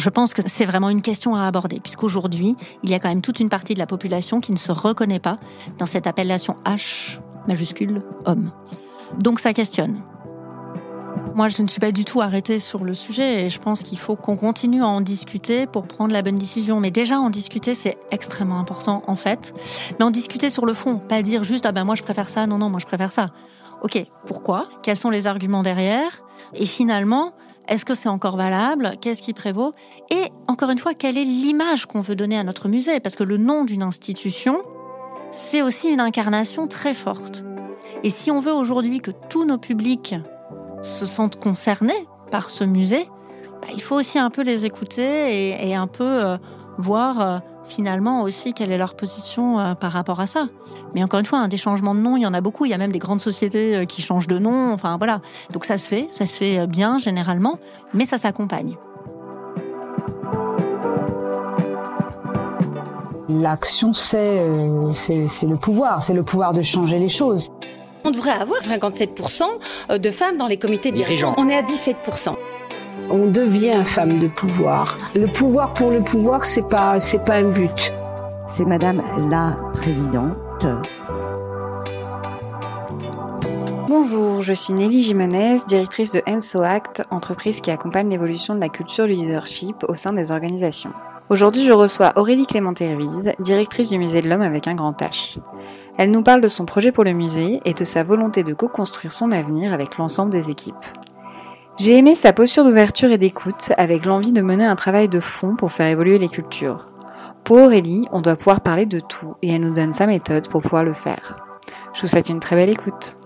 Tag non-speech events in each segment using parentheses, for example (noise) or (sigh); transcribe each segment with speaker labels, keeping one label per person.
Speaker 1: je pense que c'est vraiment une question à aborder, puisqu'aujourd'hui, il y a quand même toute une partie de la population qui ne se reconnaît pas dans cette appellation H majuscule homme. Donc ça questionne. Moi, je ne suis pas du tout arrêtée sur le sujet et je pense qu'il faut qu'on continue à en discuter pour prendre la bonne décision. Mais déjà, en discuter, c'est extrêmement important en fait. Mais en discuter sur le fond, pas dire juste ah ben moi je préfère ça, non non moi je préfère ça. Ok, pourquoi? Quels sont les arguments derrière? Et finalement, est-ce que c'est encore valable? Qu'est-ce qui prévaut? Et encore une fois, quelle est l'image qu'on veut donner à notre musée? Parce que le nom d'une institution, c'est aussi une incarnation très forte. Et si on veut aujourd'hui que tous nos publics se sentent concernés par ce musée, bah, il faut aussi un peu les écouter et, un peu euh, voir euh, finalement aussi quelle est leur position euh, par rapport à ça. Mais encore une fois, un des changements de nom, il y en a beaucoup. Il y a même des grandes sociétés qui changent de nom. Enfin voilà. Donc ça se fait, ça se fait bien généralement, mais ça s'accompagne.
Speaker 2: L'action, c'est le pouvoir, c'est le pouvoir de changer les choses.
Speaker 3: On devrait avoir 57% euh, de femmes dans les comités dirigeants. On est à 17%.
Speaker 2: On devient femme de pouvoir. Le pouvoir pour le pouvoir, c'est pas, c'est pas un but.
Speaker 4: C'est Madame la Présidente.
Speaker 5: Bonjour, je suis Nelly Jimenez, directrice de Enso Act, entreprise qui accompagne l'évolution de la culture du leadership au sein des organisations. Aujourd'hui, je reçois Aurélie Clément-Hervise, directrice du Musée de l'Homme avec un grand H. Elle nous parle de son projet pour le musée et de sa volonté de co-construire son avenir avec l'ensemble des équipes. J'ai aimé sa posture d'ouverture et d'écoute avec l'envie de mener un travail de fond pour faire évoluer les cultures. Pour Aurélie, on doit pouvoir parler de tout et elle nous donne sa méthode pour pouvoir le faire. Je vous souhaite une très belle écoute.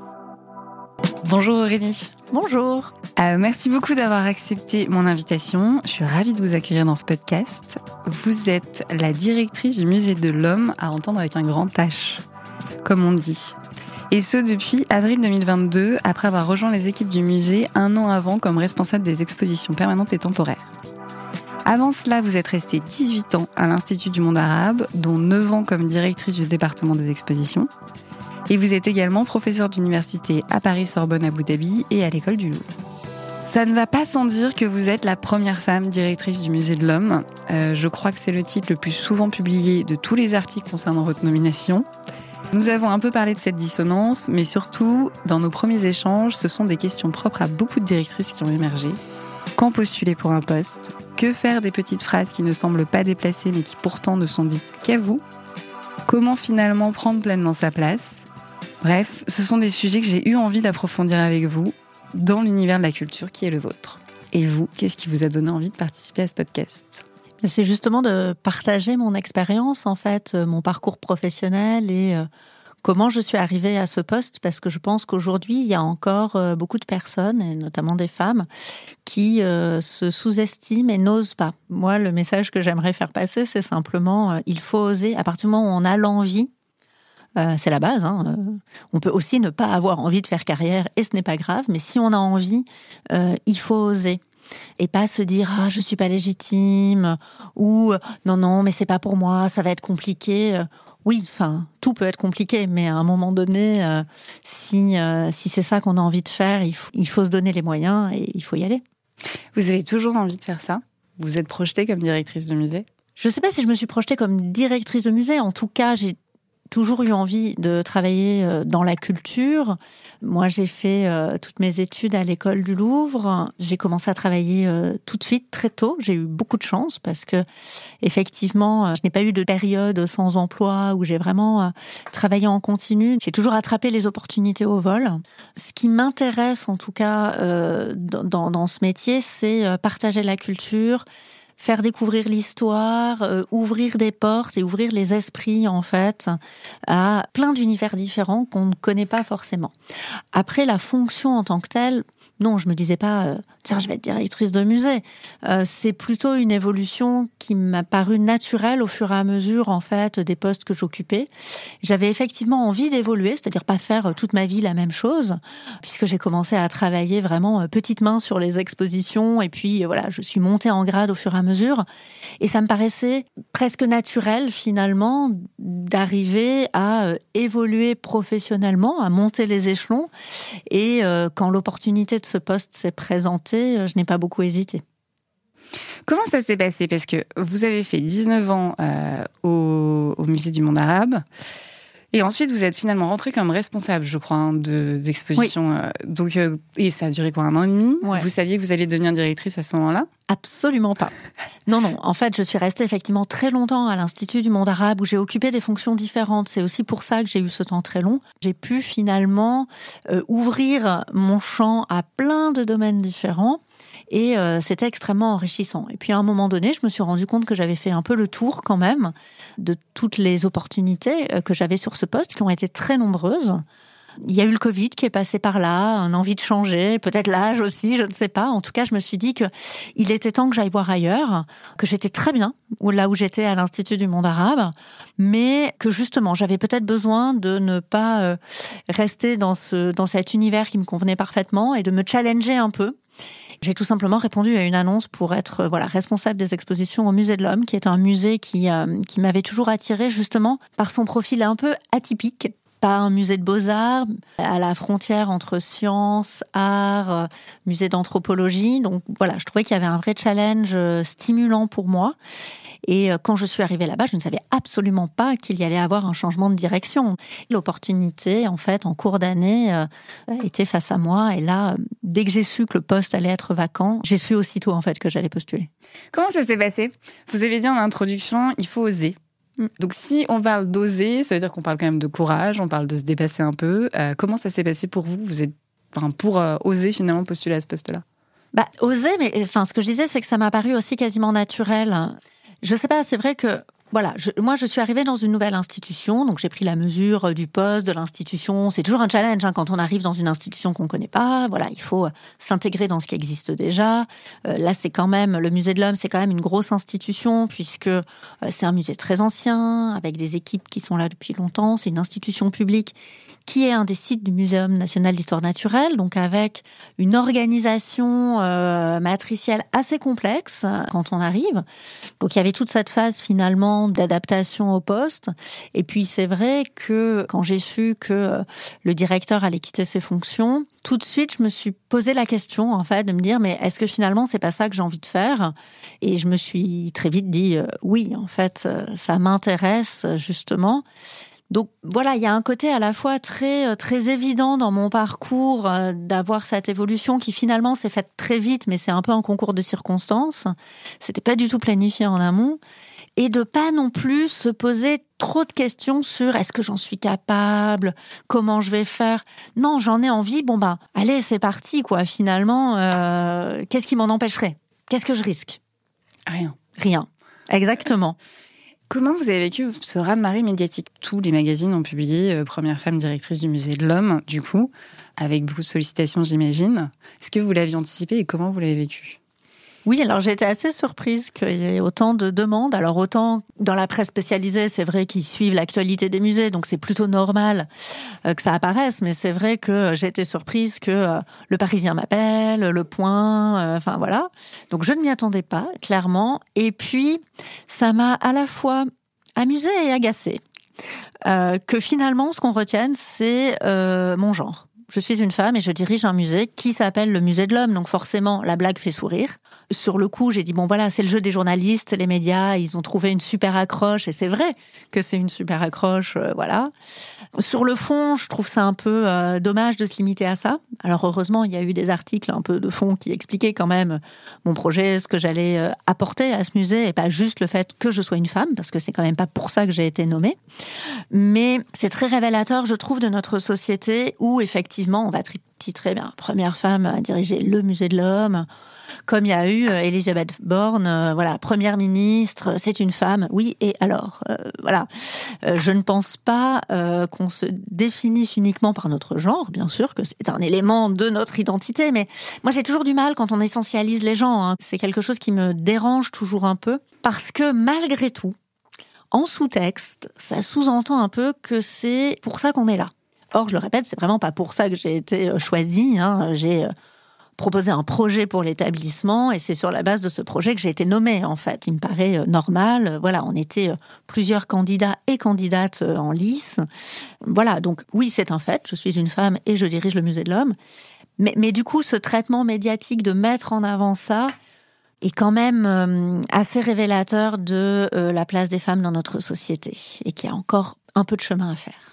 Speaker 6: Bonjour Aurélie.
Speaker 1: Bonjour.
Speaker 6: Euh, merci beaucoup d'avoir accepté mon invitation. Je suis ravie de vous accueillir dans ce podcast. Vous êtes la directrice du musée de l'homme à entendre avec un grand H, comme on dit. Et ce depuis avril 2022, après avoir rejoint les équipes du musée un an avant comme responsable des expositions permanentes et temporaires. Avant cela, vous êtes restée 18 ans à l'Institut du monde arabe, dont 9 ans comme directrice du département des expositions. Et vous êtes également professeur d'université à Paris Sorbonne Abu Dhabi et à l'école du Louvre. Ça ne va pas sans dire que vous êtes la première femme directrice du Musée de l'Homme. Euh, je crois que c'est le titre le plus souvent publié de tous les articles concernant votre nomination. Nous avons un peu parlé de cette dissonance, mais surtout, dans nos premiers échanges, ce sont des questions propres à beaucoup de directrices qui ont émergé. Quand postuler pour un poste? Que faire des petites phrases qui ne semblent pas déplacées mais qui pourtant ne sont dites qu'à vous? Comment finalement prendre pleinement sa place? Bref, ce sont des sujets que j'ai eu envie d'approfondir avec vous dans l'univers de la culture qui est le vôtre. Et vous, qu'est-ce qui vous a donné envie de participer à ce podcast?
Speaker 1: C'est justement de partager mon expérience, en fait, euh, mon parcours professionnel et euh, comment je suis arrivée à ce poste, parce que je pense qu'aujourd'hui, il y a encore euh, beaucoup de personnes, et notamment des femmes, qui se sous-estiment et n'osent pas. Moi, le message que j'aimerais faire passer, c'est simplement, il faut oser, à partir du moment où on a l'envie, c'est la base. Hein. On peut aussi ne pas avoir envie de faire carrière et ce n'est pas grave, mais si on a envie, il faut oser et pas se dire ah je suis pas légitime ou non non mais c'est pas pour moi ça va être compliqué. Oui enfin tout peut être compliqué mais à un moment donné si si c'est ça qu'on a envie de faire il faut, il faut se donner les moyens et il faut y aller.
Speaker 6: Vous avez toujours envie de faire ça? Vous êtes projetée comme directrice de musée?
Speaker 1: Je ne sais pas si je me suis projetée comme directrice de musée. En tout cas, j'ai toujours eu envie de travailler euh, dans la culture. Moi, j'ai fait euh, toutes mes études à l'école du Louvre. J'ai commencé à travailler euh, tout de suite, très tôt. J'ai eu beaucoup de chance parce que, effectivement, je n'ai pas eu de période sans emploi où j'ai vraiment travaillé en continu. J'ai toujours attrapé les opportunités au vol. Ce qui m'intéresse, en tout cas, dans, dans ce métier, c'est partager la culture, faire découvrir l'histoire, euh, ouvrir des portes et ouvrir les esprits en fait à plein d'univers différents qu'on ne connaît pas forcément. Après la fonction en tant que telle, non, je me disais pas euh, tiens, je vais être directrice de musée. Euh, c'est plutôt une évolution qui m'a paru naturelle au fur et à mesure, en fait, des postes que j'occupais. J'avais effectivement envie d'évoluer, c'est-à-dire pas faire toute ma vie la même chose, puisque j'ai commencé à travailler vraiment euh, petite main sur les expositions, et puis euh, voilà, je suis montée en grade au fur et à mesure. Et ça me paraissait presque naturel, finalement, d'arriver à évoluer professionnellement, à monter les échelons. Et quand l'opportunité de ce poste s'est présentée, euh, je n'ai pas beaucoup hésité.
Speaker 6: Comment ça s'est passé? Parce que vous avez fait 19 ans euh, au, au, Musée du Monde Arabe. Et ensuite, vous êtes finalement rentré comme responsable, je crois, hein, d'exposition. De, euh, donc, euh, et ça a duré quoi, un an et demi? Ouais. Vous saviez que vous alliez devenir directrice à ce moment-là?
Speaker 1: Absolument pas. Non, non. En fait, je suis restée effectivement très longtemps à l'Institut du monde arabe où j'ai occupé des fonctions différentes. C'est aussi pour ça que j'ai eu ce temps très long. J'ai pu finalement euh, ouvrir mon champ à plein de domaines différents. Et euh, c'était extrêmement enrichissant. Et puis à un moment donné, je me suis rendu compte que j'avais fait un peu le tour quand même de toutes les opportunités euh, que j'avais sur ce poste, qui ont été très nombreuses. Il y a eu le Covid qui est passé par là, une envie de changer, peut-être l'âge aussi, je ne sais pas. En tout cas, je me suis dit que il était temps que j'aille voir ailleurs, que j'étais très bien là où j'étais à l'Institut du monde arabe, mais que justement, j'avais peut-être besoin de ne pas euh, rester dans cet univers qui me convenait parfaitement et de me challenger un peu. J'ai tout simplement répondu à une annonce pour être voilà responsable des expositions au Musée de l'Homme, qui est un musée qui euh, qui m'avait toujours attiré justement par son profil un peu atypique pas un musée de beaux-arts, à la frontière entre sciences, arts, musée d'anthropologie. Donc voilà, je trouvais qu'il y avait un vrai challenge stimulant pour moi. Et quand je suis arrivée là-bas, je ne savais absolument pas qu'il y allait avoir un changement de direction. L'opportunité, en fait, en cours d'année, était face à moi. Et là, dès que j'ai su que le poste allait être vacant, j'ai su aussitôt, en fait, que j'allais postuler.
Speaker 6: Comment ça s'est passé? Vous avez dit en introduction, il faut oser. Donc si on parle d'oser, ça veut dire qu'on parle quand même de courage, on parle de se dépasser un peu. Euh, comment ça s'est passé pour vous? Vous êtes enfin, pour euh, oser finalement postuler à ce poste-là?
Speaker 1: Bah, oser, mais enfin, ce que je disais, c'est que ça m'a paru aussi quasiment naturel. Je sais pas, c'est vrai que voilà, moi je suis arrivée dans une nouvelle institution, donc j'ai pris la mesure du poste, de l'institution. C'est toujours un challenge hein, quand on arrive dans une institution qu'on connaît pas. Voilà, il faut s'intégrer dans ce qui existe déjà. Euh, là, c'est quand même le musée de l'homme, c'est quand même une grosse institution puisque euh, c'est un musée très ancien avec des équipes qui sont là depuis longtemps. C'est une institution publique qui est un des sites du Muséum national d'histoire naturelle, donc avec une organisation euh, matricielle assez complexe quand on arrive. Donc il y avait toute cette phase finalement d'adaptation au poste. Et puis c'est vrai que quand j'ai su que le directeur allait quitter ses fonctions, tout de suite, je me suis posé la question, en fait, de me dire, mais est-ce que finalement, c'est pas ça que j'ai envie de faire? Et je me suis très vite dit, euh, oui, en fait, ça m'intéresse, justement. Donc voilà, il y a un côté à la fois très très évident dans mon parcours euh, d'avoir cette évolution qui finalement s'est faite très vite, mais c'est un peu un concours de circonstances. C'était pas du tout planifié en amont et de pas non plus se poser trop de questions sur est-ce que j'en suis capable, comment je vais faire. Non, j'en ai envie. Bon bah, allez, c'est parti quoi. Finalement, euh, qu'est-ce qui m'en empêcherait? Qu'est-ce que je risque?
Speaker 6: Rien.
Speaker 1: Rien. Exactement.
Speaker 6: Comment vous avez vécu ce raz-de-marée médiatique? Tous les magazines ont publié euh, Première femme directrice du musée de l'homme, du coup, avec beaucoup de sollicitations, j'imagine. Est-ce que vous l'aviez anticipé et comment vous l'avez vécu?
Speaker 1: Oui, alors été assez surprise qu'il y ait autant de demandes. Alors autant dans la presse spécialisée, c'est vrai qu'ils suivent l'actualité des musées, donc c'est plutôt normal euh, que ça apparaisse. Mais c'est vrai que j'ai été surprise que euh, le Parisien m'appelle, le Point, euh, enfin voilà. Donc je ne m'y attendais pas, clairement. Et puis ça m'a à la fois amusé et agacé. que finalement, ce qu'on retienne, c'est mon genre. Je suis une femme et je dirige un musée qui s'appelle le Musée de l'Homme. Donc forcément, la blague fait sourire. Sur le coup, j'ai dit, bon voilà, c'est le jeu des journalistes, les médias, ils ont trouvé une super accroche. Et c'est vrai que c'est une super accroche, euh, voilà. Sur le fond, je trouve ça un peu euh, dommage de se limiter à ça. Alors heureusement, il y a eu des articles un peu de fond qui expliquaient quand même mon projet, ce que j'allais euh, apporter à ce musée et pas juste le fait que je sois une femme, parce que c'est quand même pas pour ça que j'ai été nommée. Mais c'est très révélateur, je trouve, de notre société où effectivement, on va titrer bien, première femme à diriger le musée de l'homme. Comme il y a eu euh, Elisabeth Borne, euh, voilà, première ministre, c'est une femme. Oui, et alors, euh, voilà. je ne pense pas qu'on se définisse uniquement par notre genre, bien sûr que c'est un élément de notre identité, mais moi j'ai toujours du mal quand on essentialise les gens. Hein. C'est quelque chose qui me dérange toujours un peu, parce que malgré tout, en sous-texte, ça sous-entend un peu que c'est pour ça qu'on est là. Or, je le répète, c'est vraiment pas pour ça que j'ai été euh, choisie. Hein. J'ai euh, proposé un projet pour l'établissement et c'est sur la base de ce projet que j'ai été nommée en fait. Il me paraît euh, normal. Voilà, on était plusieurs candidats et candidates en lice. Voilà, donc oui, c'est un fait. Je suis une femme et je dirige le musée de l'homme. Mais, mais du coup, ce traitement médiatique de mettre en avant ça, est quand même assez révélateur de la place des femmes dans notre société et qui a encore un peu de chemin à faire.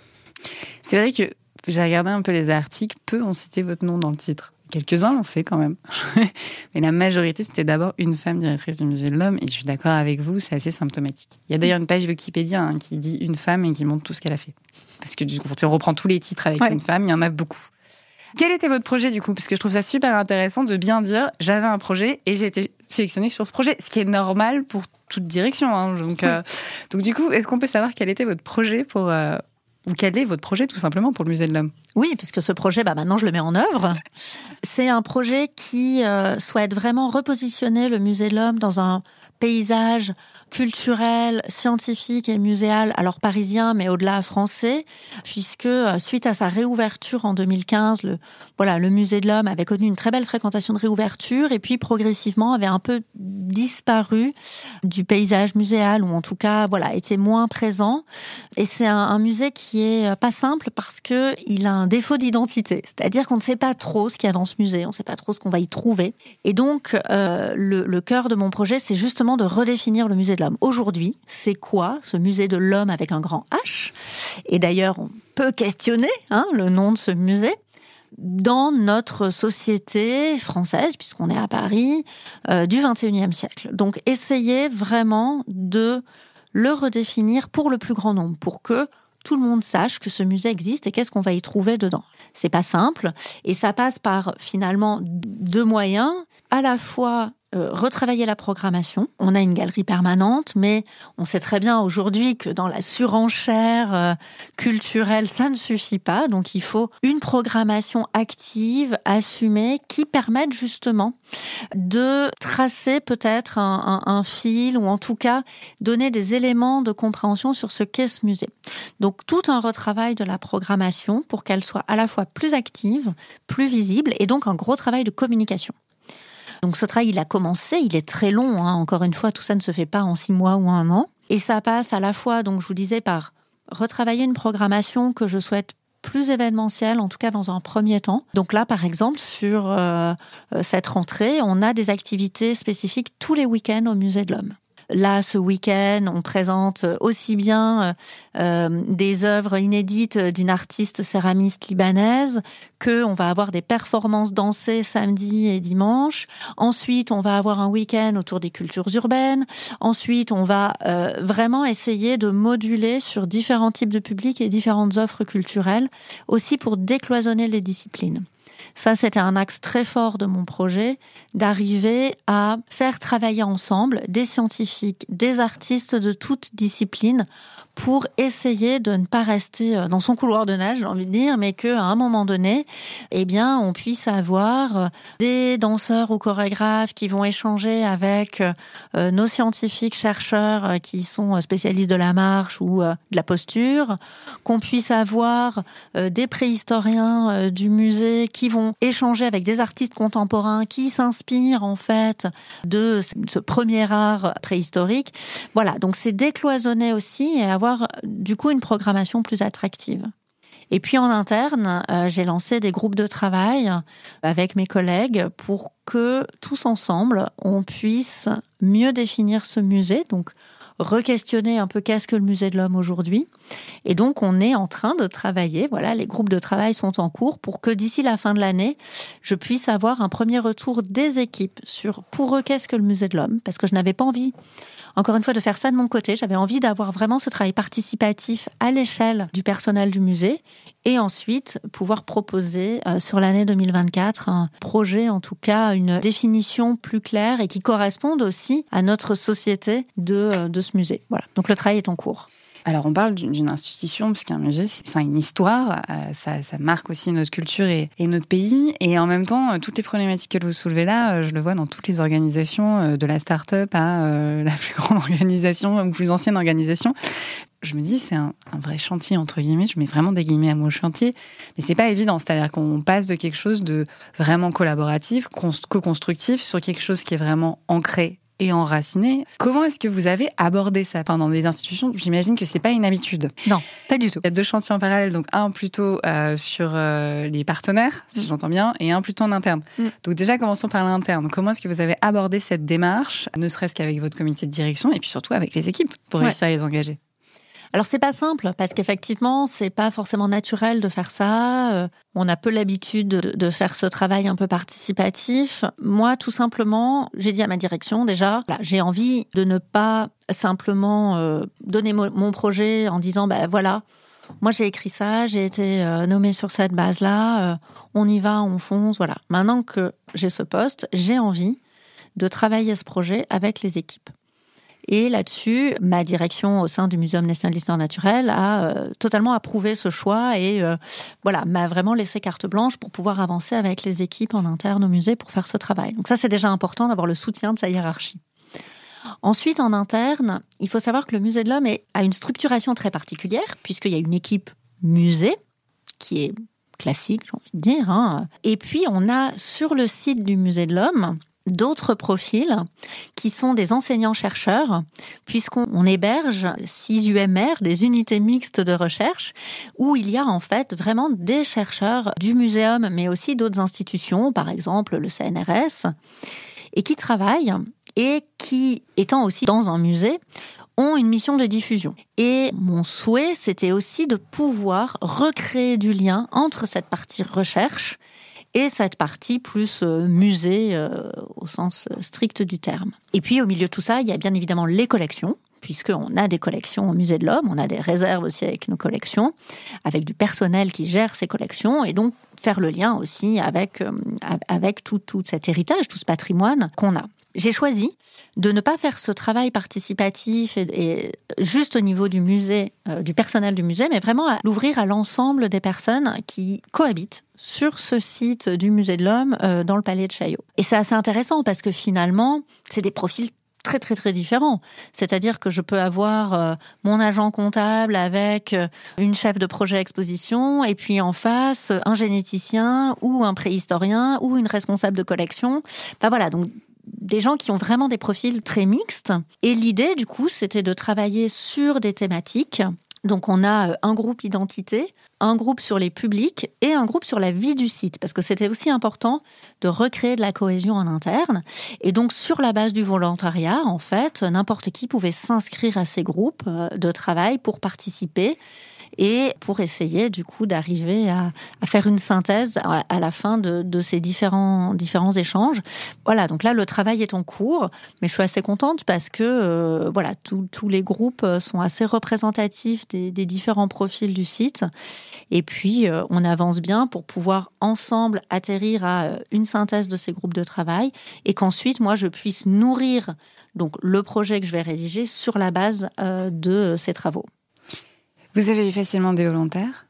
Speaker 6: C'est vrai que j'ai regardé un peu les articles, peu ont cité votre nom dans le titre. Quelques-uns l'ont fait quand même. (laughs) Mais la majorité, c'était d'abord une femme directrice du musée de l'homme. Et je suis d'accord avec vous, c'est assez symptomatique. Il y a d'ailleurs une page Wikipédia hein, qui dit une femme et qui montre tout ce qu'elle a fait. Parce que du coup, on reprend tous les titres avec une femme, il y en a beaucoup. Quel était votre projet du coup? Parce que je trouve ça super intéressant de bien dire j'avais un projet et j'ai été sélectionnée sur ce projet, ce qui est normal pour toute direction. Hein. Donc, euh, donc du coup, est-ce qu'on peut savoir quel était votre projet pour, euh, ou quel est votre projet tout simplement pour le musée de l'homme?
Speaker 1: Oui, puisque ce projet, bah, maintenant je le mets en œuvre. C'est un projet qui euh, souhaite vraiment repositionner le musée de l'homme dans un paysage culturel, scientifique et muséal, alors parisien, mais au-delà français, puisque euh, suite à sa réouverture en 2015, le, voilà, le musée de l'homme avait connu une très belle fréquentation de réouverture et puis progressivement avait un peu disparu du paysage muséal ou en tout cas, voilà, était moins présent. Et c'est un, musée qui est euh, pas simple parce que il a un défaut d'identité, c'est-à-dire qu'on ne sait pas trop ce qu'il y a dans ce musée, on ne sait pas trop ce qu'on va y trouver. Et donc, euh, le, cœur de mon projet, c'est justement de redéfinir le musée de Aujourd'hui, c'est quoi ce musée de l'homme avec un grand H? Et d'ailleurs, on peut questionner hein, le nom de ce musée dans notre société française, puisqu'on est à Paris, euh, du 21e siècle. Donc, essayez vraiment de le redéfinir pour le plus grand nombre, pour que tout le monde sache que ce musée existe et qu'est-ce qu'on va y trouver dedans. C'est pas simple et ça passe par finalement deux moyens, à la fois euh, retravailler la programmation. On a une galerie permanente, mais on sait très bien aujourd'hui que dans la surenchère euh, culturelle, ça ne suffit pas. Donc il faut une programmation active, assumée, qui permette justement de tracer peut-être un, un, fil ou en tout cas donner des éléments de compréhension sur ce qu'est ce musée. Donc tout un retravail de la programmation pour qu'elle soit à la fois plus active, plus visible et donc un gros travail de communication. Donc ce travail, il a commencé, il est très long. Hein. Encore une fois, tout ça ne se fait pas en six mois ou un an. Et ça passe à la fois, donc je vous disais, par retravailler une programmation que je souhaite plus événementielle, en tout cas dans un premier temps. Donc là, par exemple, sur euh, euh, cette rentrée, on a des activités spécifiques tous les week-ends au Musée de l'Homme. Là, ce week-end, on présente aussi bien euh, euh, des œuvres inédites d'une artiste céramiste libanaise que on va avoir des performances dansées samedi et dimanche. Ensuite, on va avoir un week-end autour des cultures urbaines. Ensuite, on va euh, vraiment essayer de moduler sur différents types de publics et différentes offres culturelles, aussi pour décloisonner les disciplines. Ça, c'était un axe très fort de mon projet, d'arriver à faire travailler ensemble des scientifiques, des artistes de toutes disciplines pour essayer de ne pas rester euh, dans son couloir de nage, j'ai envie de dire, mais qu'à un moment donné, eh bien, on puisse avoir euh, des danseurs ou chorégraphes qui vont échanger avec euh, nos scientifiques chercheurs qui sont spécialistes de la marche ou de la posture, qu'on puisse avoir des préhistoriens du musée qui vont échanger avec des artistes contemporains qui s'inspirent en fait de ce premier art préhistorique. Voilà, donc c'est décloisonner aussi et avoir du coup une programmation plus attractive. Et puis en interne, euh, j'ai lancé des groupes de travail avec mes collègues pour que tous ensemble, on puisse mieux définir ce musée. Donc re-questionner un peu qu'est-ce que le musée de l'homme aujourd'hui. Et donc, on est en train de travailler. Voilà, les groupes de travail sont en cours pour que d'ici la fin de l'année, je puisse avoir un premier retour des équipes sur pour eux qu'est-ce que le musée de l'homme, parce que je n'avais pas envie encore une fois, de faire ça de mon côté. J'avais envie d'avoir vraiment ce travail participatif à l'échelle du personnel du musée et ensuite pouvoir proposer euh, sur l'année 2024 un projet, en tout cas une définition plus claire et qui corresponde aussi à notre société de, euh, ce musée. Donc le travail est en cours.
Speaker 6: Alors, on parle d'une institution, parce qu'un musée, c'est une histoire, euh, ça, marque aussi notre culture et, notre pays. Et en même temps, euh, toutes les problématiques que vous soulevez là, euh, je le vois dans toutes les organisations, de la start-up à (laughs) la plus grande organisation ou plus ancienne organisation je me dis c'est un, vrai chantier entre guillemets. Je mets vraiment des guillemets à mon chantier, mais c'est pas évident. C'est-à-dire qu'on passe de quelque chose de vraiment collaboratif, co-constructif, sur quelque chose qui est vraiment ancré et enraciné. Comment est-ce que vous avez abordé ça pendant des institutions? J'imagine que c'est pas une habitude.
Speaker 1: Non, pas du tout.
Speaker 6: Il y a deux chantiers en parallèle, donc un plutôt euh, sur euh, les partenaires, si j'entends bien, et un plutôt en interne.
Speaker 1: Mm.
Speaker 6: Donc déjà, commençons par l'interne. Comment est-ce que vous avez abordé cette démarche, ne serait-ce qu'avec votre comité de direction, et puis surtout avec les équipes, pour
Speaker 1: Ouais.
Speaker 6: réussir à les engager?
Speaker 1: Alors c'est pas simple parce qu'effectivement c'est pas forcément naturel de faire ça. Euh, On a peu l'habitude de, faire ce travail un peu participatif. Moi tout simplement j'ai dit à ma direction déjà voilà, j'ai envie de ne pas simplement euh, donner mo- mon projet en disant ben voilà moi j'ai écrit ça j'ai été euh, nommée sur cette base là on y va on fonce voilà maintenant que j'ai ce poste j'ai envie de travailler ce projet avec les équipes. Et là-dessus, ma direction au sein du Muséum national d'histoire naturelle a euh, totalement approuvé ce choix et euh, voilà m'a vraiment laissé carte blanche pour pouvoir avancer avec les équipes en interne au musée pour faire ce travail. Donc ça, c'est déjà important d'avoir le soutien de sa hiérarchie. Ensuite, en interne, il faut savoir que le Musée de l'Homme a une structuration très particulière puisqu'il y a une équipe musée qui est classique, j'ai envie de dire. hein. Et puis, on a sur le site du Musée de l'Homme d'autres profils qui sont des enseignants-chercheurs, puisqu'on on héberge six UMR, des unités mixtes de recherche, où il y a en fait vraiment des chercheurs du muséum, mais aussi d'autres institutions, par exemple le CNRS, et qui travaillent et qui, étant aussi dans un musée, ont une mission de diffusion. Et mon souhait, c'était aussi de pouvoir recréer du lien entre cette partie recherche et cette partie plus euh, musée euh, au sens euh, strict du terme. Et puis au milieu de tout ça, il y a bien évidemment les collections, puisqu'on a des collections au musée de l'Homme, on a des réserves aussi avec nos collections, avec du personnel qui gère ces collections, et donc faire le lien aussi avec, avec tout, tout cet héritage, tout ce patrimoine qu'on a. J'ai choisi de ne pas faire ce travail participatif et, juste au niveau du musée, euh, du personnel du musée, mais vraiment à l'ouvrir à l'ensemble des personnes qui cohabitent sur ce site du musée de l'Homme euh, dans le palais de Chaillot. Et c'est assez intéressant parce que finalement, c'est des profils très très très différents. C'est-à-dire que je peux avoir euh, mon agent comptable avec une chef de projet exposition et puis en face un généticien ou un préhistorien ou une responsable de collection. Bah voilà, donc des gens qui ont vraiment des profils très mixtes. Et l'idée, du coup, c'était de travailler sur des thématiques. Donc, on a euh, un groupe identité, un groupe sur les publics et un groupe sur la vie du site, parce que c'était aussi important de recréer de la cohésion en interne. Et donc, sur la base du volontariat, en fait, n'importe qui pouvait s'inscrire à ces groupes euh, de travail pour participer et pour essayer du coup d'arriver à, faire une synthèse à, la fin de, ces différents, échanges. Voilà, donc là le travail est en cours, mais je suis assez contente parce que euh, voilà tous les groupes sont assez représentatifs des, différents profils du site, et puis euh, on avance bien pour pouvoir ensemble atterrir à euh, une synthèse de ces groupes de travail, et qu'ensuite moi je puisse nourrir donc le projet que je vais rédiger sur la base euh, de ces travaux.
Speaker 6: Vous avez eu facilement des volontaires?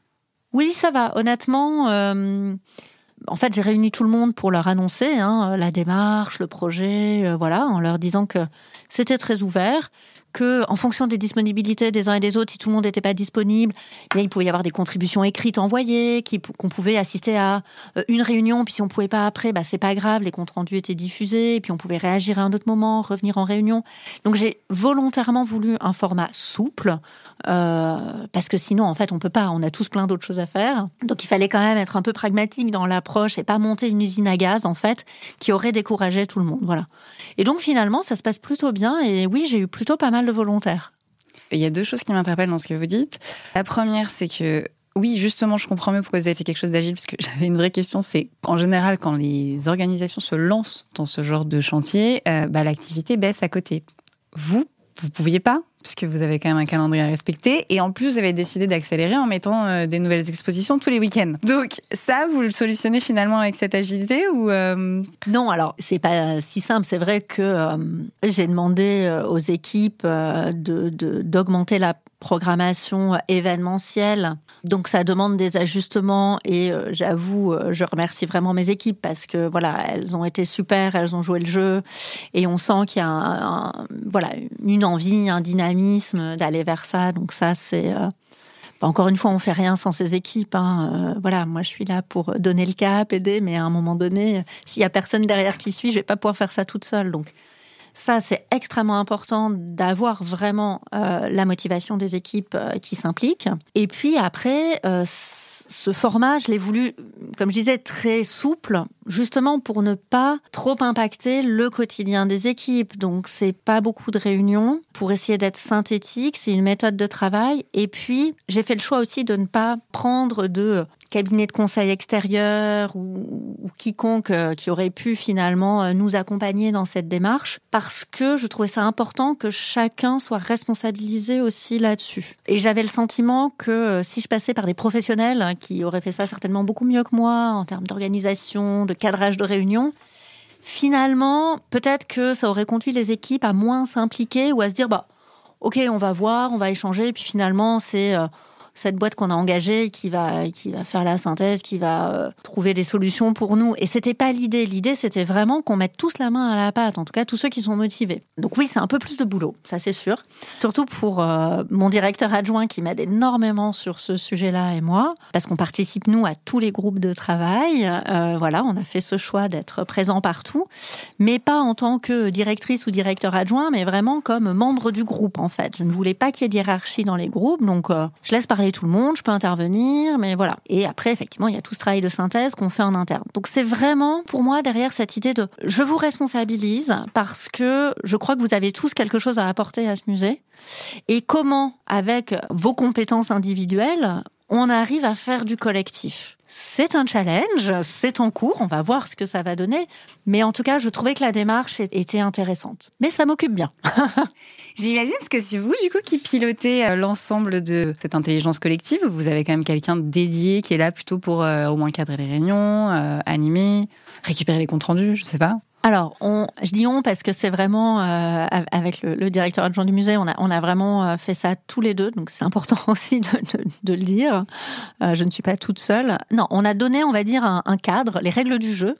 Speaker 1: Oui, ça va. Honnêtement, euh, en fait, j'ai réuni tout le monde pour leur annoncer hein, la démarche, le projet, euh, voilà, en leur disant que c'était très ouvert, que en fonction des disponibilités des uns et des autres, si tout le monde n'était pas disponible, eh bien, il pouvait y avoir des contributions écrites envoyées, qu'on pouvait assister à euh, une réunion, puis si on pouvait pas après, bah c'est pas grave, les comptes rendus étaient diffusés, et puis on pouvait réagir à un autre moment, revenir en réunion. Donc j'ai volontairement voulu un format souple, euh, parce que sinon, en fait, on peut pas. On a tous plein d'autres choses à faire. Donc, il fallait quand même être un peu pragmatique dans l'approche et pas monter une usine à gaz, en fait, qui aurait découragé tout le monde. Voilà. Et donc, finalement, ça se passe plutôt bien. Et oui, j'ai eu plutôt pas mal de volontaires.
Speaker 6: Il y a deux choses qui m'interpellent dans ce que vous dites. La première, c'est que oui, justement, je comprends mieux pourquoi vous avez fait quelque chose d'agile, parce que (laughs) j'avais une vraie question, c'est qu'en général, quand les organisations se lancent dans ce genre de chantier, euh, bah, l'activité baisse à côté. Vous, vous pouviez pas, puisque vous avez quand même un calendrier à respecter, et en plus, vous avez décidé d'accélérer en mettant euh, des nouvelles expositions tous les week-ends. Donc ça, vous le solutionnez finalement avec cette agilité ou euh,
Speaker 1: Non, alors c'est pas si simple. C'est vrai que euh, j'ai demandé aux équipes euh, de de- d'augmenter la programmation événementielle. Donc ça demande des ajustements et j'avoue, je remercie vraiment mes équipes parce que voilà, elles ont été super, elles ont joué le jeu et on sent qu'il y a voilà une envie, un dynamisme d'aller vers ça. Donc ça c'est euh, bah, encore une fois, on fait rien sans ces équipes. hein. Euh, voilà, moi je suis là pour donner le cap, aider, mais à un moment donné, s'il y a personne derrière qui suit, je vais pas pouvoir faire ça toute seule. Donc Ça, c'est extrêmement important d'avoir vraiment euh, la motivation des équipes qui s'impliquent. Et puis après, ce format, je l'ai voulu, comme je disais, très souple, justement pour ne pas trop impacter le quotidien des équipes. Donc, c'est pas beaucoup de réunions pour essayer d'être synthétique. C'est une méthode de travail. Et puis, j'ai fait le choix aussi de ne pas prendre de cabinet de conseil extérieur ou, quiconque euh, qui aurait pu finalement euh, nous accompagner dans cette démarche parce que je trouvais ça important que chacun soit responsabilisé aussi là-dessus. Et j'avais le sentiment que euh, si je passais par des professionnels hein, qui auraient fait ça certainement beaucoup mieux que moi en termes d'organisation, de cadrage de réunion, finalement, peut-être que ça aurait conduit les équipes à moins s'impliquer ou à se dire, bah, ok, on va voir, on va échanger, puis finalement, c'est cette boîte qu'on a engagée qui va qui va faire la synthèse, qui va euh, trouver des solutions pour nous. Et c'était pas l'idée. L'idée c'était vraiment qu'on mette tous la main à la pâte. En tout cas, tous ceux qui sont motivés. Donc oui, c'est un peu plus de boulot, ça c'est sûr. Surtout pour euh, mon directeur adjoint qui m'aide énormément sur ce sujet-là et moi, parce qu'on participe nous à tous les groupes de travail. Euh, voilà, on a fait ce choix d'être présent partout, mais pas en tant que directrice ou directeur adjoint, mais vraiment comme membre du groupe en fait. Je ne voulais pas qu'il y ait hiérarchie dans les groupes, donc je laisse parler tout le monde, je peux intervenir, mais voilà. Et après, effectivement, il y a tout ce travail de synthèse qu'on fait en interne. Donc c'est vraiment, pour moi, derrière cette idée de je vous responsabilise parce que je crois que vous avez tous quelque chose à apporter à ce musée. Et comment, avec vos compétences individuelles, on arrive à faire du collectif. C'est un challenge, c'est en cours, on va voir ce que ça va donner. Mais en tout cas, je trouvais que la démarche était intéressante. Mais ça m'occupe bien. (laughs)
Speaker 6: J'imagine, parce que c'est vous, du coup, qui pilotez euh, l'ensemble de cette intelligence collective. Vous avez quand même quelqu'un dédié qui est là plutôt pour euh, au moins cadrer les réunions, euh, animer, récupérer les comptes rendus, je sais pas.
Speaker 1: Alors, on, je dis on parce que c'est vraiment euh, avec le, directeur adjoint du musée, on a, on a vraiment euh, fait ça tous les deux, donc c'est important (laughs) aussi de, de, de le dire. Euh, je ne suis pas toute seule. Non, on a donné, on va dire, un, un cadre, les règles du jeu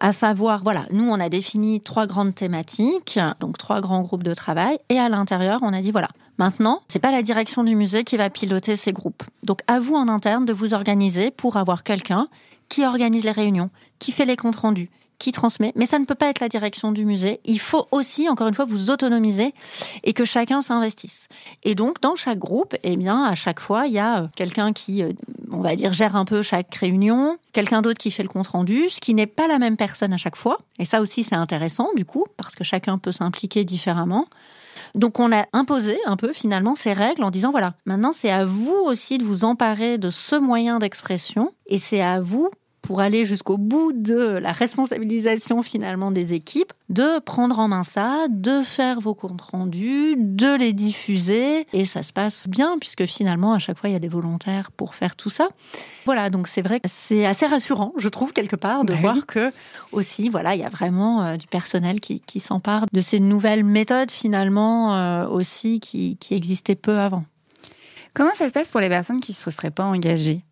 Speaker 1: à savoir, voilà, nous on a défini trois grandes thématiques, donc trois grands groupes de travail, et à l'intérieur on a dit voilà, maintenant c'est pas la direction du musée qui va piloter ces groupes, donc à vous en interne de vous organiser pour avoir quelqu'un qui organise les réunions, qui fait les comptes rendus, qui transmet, mais ça ne peut pas être la direction du musée. Il faut aussi, encore une fois, vous autonomiser et que chacun s'investisse. Et donc, dans chaque groupe, eh bien, à chaque fois, il y a euh, quelqu'un qui, euh, on va dire, gère un peu chaque réunion, quelqu'un d'autre qui fait le compte rendu, ce qui n'est pas la même personne à chaque fois. Et ça aussi, c'est intéressant, du coup, parce que chacun peut s'impliquer différemment. Donc on a imposé un peu finalement ces règles en disant voilà, maintenant c'est à vous aussi de vous emparer de ce moyen d'expression et c'est à vous pour aller jusqu'au bout de la responsabilisation finalement des équipes, de prendre en main ça, de faire vos comptes rendus, de les diffuser. Et ça se passe bien puisque finalement, à chaque fois, il y a des volontaires pour faire tout ça. Voilà, donc c'est vrai que c'est assez rassurant, je trouve, quelque part, de bah voir que aussi, voilà, il y a vraiment euh, du personnel qui, s'empare de ces nouvelles méthodes finalement euh, aussi qui, qui existaient peu avant.
Speaker 6: Comment ça se passe pour les personnes qui ne se seraient pas engagées?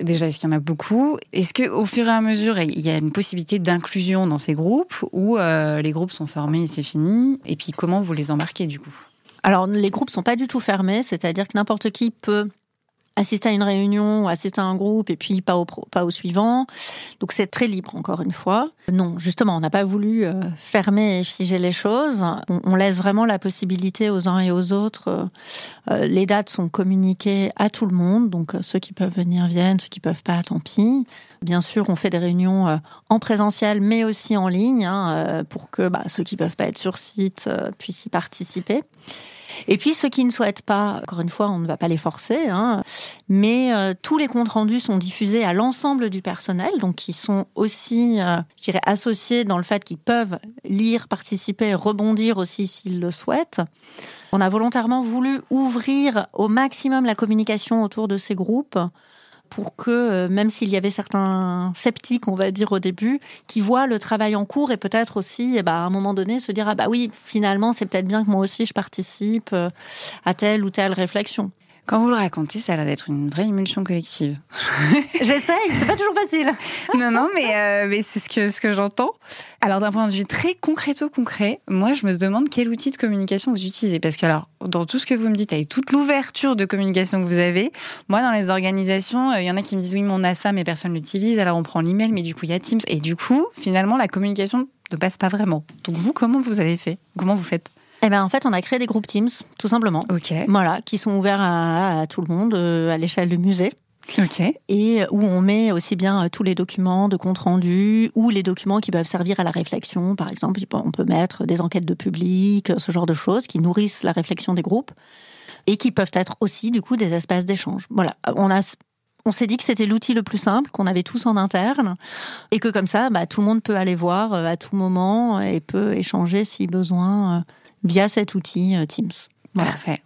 Speaker 6: Déjà, est-ce qu'il y en a beaucoup? Est-ce qu'au fur et à mesure, il y a une possibilité d'inclusion dans ces groupes ou euh, les groupes sont fermés et c'est fini? Et puis, comment vous les embarquez du coup?
Speaker 1: Alors, les groupes sont pas du tout fermés, c'est-à-dire que n'importe qui peut assister à une réunion, assister à un groupe et puis pas au, pas au suivant. Donc c'est très libre encore une fois. Non, justement, on n'a pas voulu euh, fermer et figer les choses. On, laisse vraiment la possibilité aux uns et aux autres. Euh, euh, les dates sont communiquées à tout le monde, donc ceux qui peuvent venir viennent, ceux qui peuvent pas, tant pis. Bien sûr, on fait des réunions en présentiel, mais aussi en ligne, hein, pour que bah, ceux qui peuvent pas être sur site puissent y participer. Et puis ceux qui ne souhaitent pas, encore une fois, on ne va pas les forcer, hein, mais euh, tous les comptes rendus sont diffusés à l'ensemble du personnel, donc qui sont aussi, euh, je dirais, associés dans le fait qu'ils peuvent lire, participer, rebondir aussi s'ils le souhaitent. On a volontairement voulu ouvrir au maximum la communication autour de ces groupes pour que, euh, même s'il y avait certains sceptiques, on va dire au début, qui voient le travail en cours et peut-être aussi, eh ben, à un moment donné, se dire ah bah oui, finalement, c'est peut-être bien que moi aussi je participe euh, à telle ou telle réflexion.
Speaker 6: Quand vous le racontez, ça a l'air d'être une vraie émulsion collective. (laughs)
Speaker 1: J'essaye, c'est pas toujours facile. (laughs)
Speaker 6: non, non, mais, euh, mais c'est ce que, ce que j'entends. Alors, d'un point de vue très concreto-concret, moi, je me demande quel outil de communication vous utilisez. Parce que, alors, dans tout ce que vous me dites, avec toute l'ouverture de communication que vous avez, moi, dans les organisations, euh, il y en a qui me disent oui, mais on a ça, mais personne l'utilise. Alors, on prend l'email, mais du coup, il y a Teams. Et du coup, finalement, la communication ne passe pas vraiment. Donc vous, comment vous avez fait? Comment vous faites?
Speaker 1: Eh ben, en fait, on a créé des groupes Teams, tout simplement.
Speaker 6: Ok.
Speaker 1: Voilà, qui sont ouverts à, à tout le monde, euh, à l'échelle du musée.
Speaker 6: Ok.
Speaker 1: et où on met aussi bien euh, tous les documents de compte rendu ou les documents qui peuvent servir à la réflexion. Par exemple, on peut mettre des enquêtes de public, ce genre de choses qui nourrissent la réflexion des groupes et qui peuvent être aussi du coup des espaces d'échange. Voilà, on a on s'est dit que c'était l'outil le plus simple, qu'on avait tous en interne, et que comme ça, bah, tout le monde peut aller voir euh, à tout moment et peut échanger si besoin euh, via cet outil Teams.
Speaker 6: Voilà. Parfait.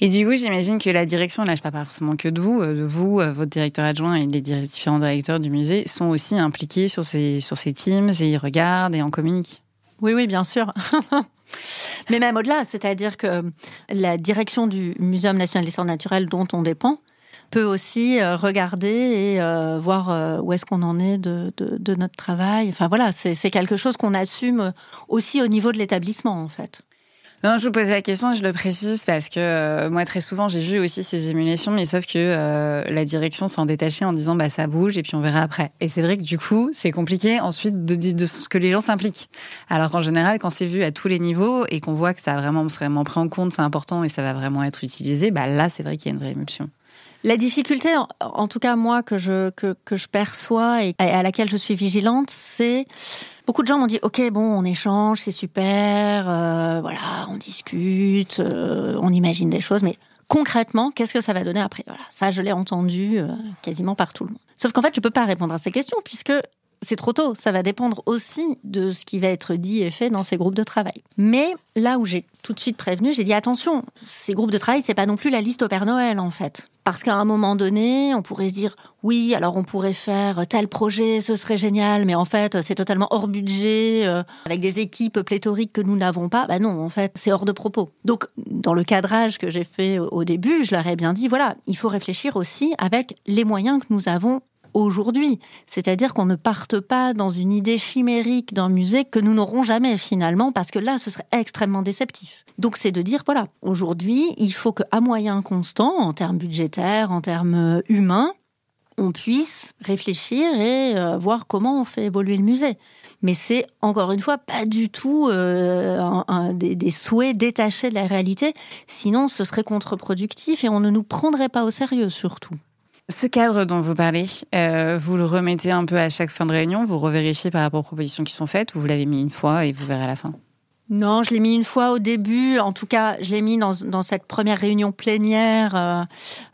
Speaker 6: Et du coup, j'imagine que la direction, là je parle pas forcément que de vous, de vous, votre directeur adjoint et les différents directeurs du musée sont aussi impliqués sur ces, sur ces teams et ils regardent et en communiquent.
Speaker 1: Oui, oui, bien sûr. (laughs) Mais même au-delà, c'est-à-dire que la direction du Muséum national d'histoire naturelle dont on dépend peut aussi euh, regarder et euh, voir euh, où est-ce qu'on en est de, de, de, notre travail. Enfin voilà, c'est quelque chose qu'on assume aussi au niveau de l'établissement en fait.
Speaker 6: Non, je vous posais la question, je le précise parce que euh, moi très souvent j'ai vu aussi ces émulations, mais sauf que euh, la direction s'en détachait en disant bah ça bouge et puis on verra après. Et c'est vrai que du coup c'est compliqué ensuite de, de, de ce que les gens s'impliquent. Alors qu'en général quand c'est vu à tous les niveaux et qu'on voit que ça a vraiment vraiment pris en compte, c'est important et ça va vraiment être utilisé, bah là c'est vrai qu'il y a une vraie émulsion.
Speaker 1: La difficulté, en, tout cas moi que je que, que je perçois et à laquelle je suis vigilante, c'est beaucoup de gens m'ont dit ok bon on échange c'est super euh, voilà on discute euh, on imagine des choses mais concrètement qu'est-ce que ça va donner après? Voilà ça je l'ai entendu euh, quasiment par tout le monde. Sauf qu'en fait je peux pas répondre à ces questions puisque c'est trop tôt. Ça va dépendre aussi de ce qui va être dit et fait dans ces groupes de travail. Mais là où j'ai tout de suite prévenu, j'ai dit attention, ces groupes de travail, c'est pas non plus la liste au Père Noël en fait. Parce qu'à un moment donné, on pourrait se dire oui, alors on pourrait faire tel projet, ce serait génial, mais en fait, c'est totalement hors budget, euh, avec des équipes pléthoriques que nous n'avons pas. Bah non, en fait, c'est hors de propos. Donc, dans le cadrage que j'ai fait au début, je leur ai bien dit voilà, il faut réfléchir aussi avec les moyens que nous avons aujourd'hui. C'est-à-dire qu'on ne parte pas dans une idée chimérique d'un musée que nous n'aurons jamais finalement, parce que là, ce serait extrêmement déceptif. Donc c'est de dire, voilà, aujourd'hui, il faut qu'à moyen constant, en termes budgétaires, en termes euh, humains, on puisse réfléchir et euh, voir comment on fait évoluer le musée. Mais c'est encore une fois pas du tout euh, des, des, souhaits détachés de la réalité, sinon ce serait contre-productif et on ne nous prendrait pas au sérieux surtout.
Speaker 6: Ce cadre dont vous parlez, euh, vous le remettez un peu à chaque fin de réunion, vous revérifiez par rapport aux propositions qui sont faites ou vous l'avez mis une fois et vous verrez à la fin?
Speaker 1: Non, je l'ai mis une fois au début. En tout cas, je l'ai mis dans, cette première réunion plénière euh,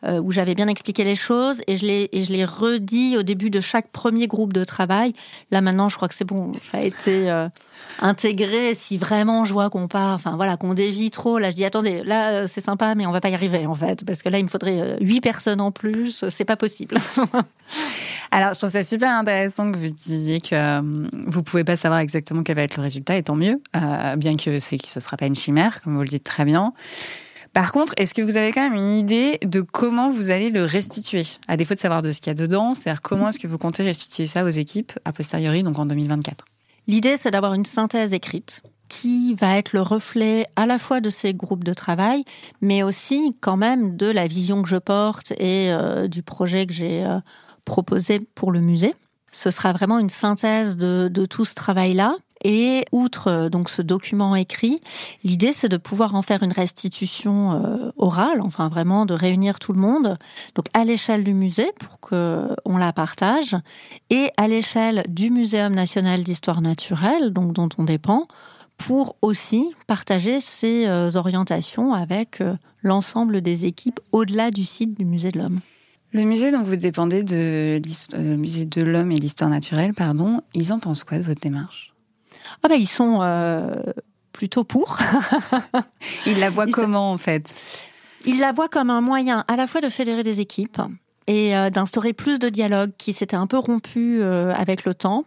Speaker 1: euh, où j'avais bien expliqué les choses et je l'ai redit au début de chaque premier groupe de travail. Là maintenant, je crois que c'est bon, ça a été intégré. Si vraiment je vois qu'on part, enfin voilà, qu'on dévie trop, là je dis attendez, là c'est sympa, mais on va pas y arriver en fait, parce que là il me faudrait huit personnes en plus, c'est pas possible. (laughs)
Speaker 6: Alors, je trouve ça super intéressant que vous disiez que euh, vous pouvez pas savoir exactement quel va être le résultat, et tant mieux, euh, bien que c'est ce sera pas une chimère, comme vous le dites très bien. Par contre, est-ce que vous avez quand même une idée de comment vous allez le restituer, à défaut de savoir de ce qu'il y a dedans, c'est-à-dire comment est-ce que vous comptez restituer ça aux équipes a posteriori, donc en 2024
Speaker 1: L'idée, c'est d'avoir une synthèse écrite qui va être le reflet à la fois de ces groupes de travail, mais aussi quand même de la vision que je porte et euh, du projet que j'ai proposé pour le musée. Ce sera vraiment une synthèse de, tout ce travail-là. Et outre euh, donc ce document écrit, l'idée c'est de pouvoir en faire une restitution euh, orale, enfin vraiment de réunir tout le monde, donc à l'échelle du musée pour que on la partage, et à l'échelle du Muséum national d'histoire naturelle, donc dont on dépend, pour aussi partager ces euh, orientations avec l'ensemble des équipes au-delà du site du musée de l'homme.
Speaker 6: Le musée dont vous dépendez de le euh, musée de l'homme et l'histoire naturelle, pardon, ils en pensent quoi de votre démarche?
Speaker 1: Ah ben ils sont euh, plutôt pour. (laughs)
Speaker 6: ils la voient comment en fait?
Speaker 1: Ils la voient comme un moyen à la fois de fédérer des équipes et euh, d'instaurer plus de dialogue qui s'était un peu rompu avec le temps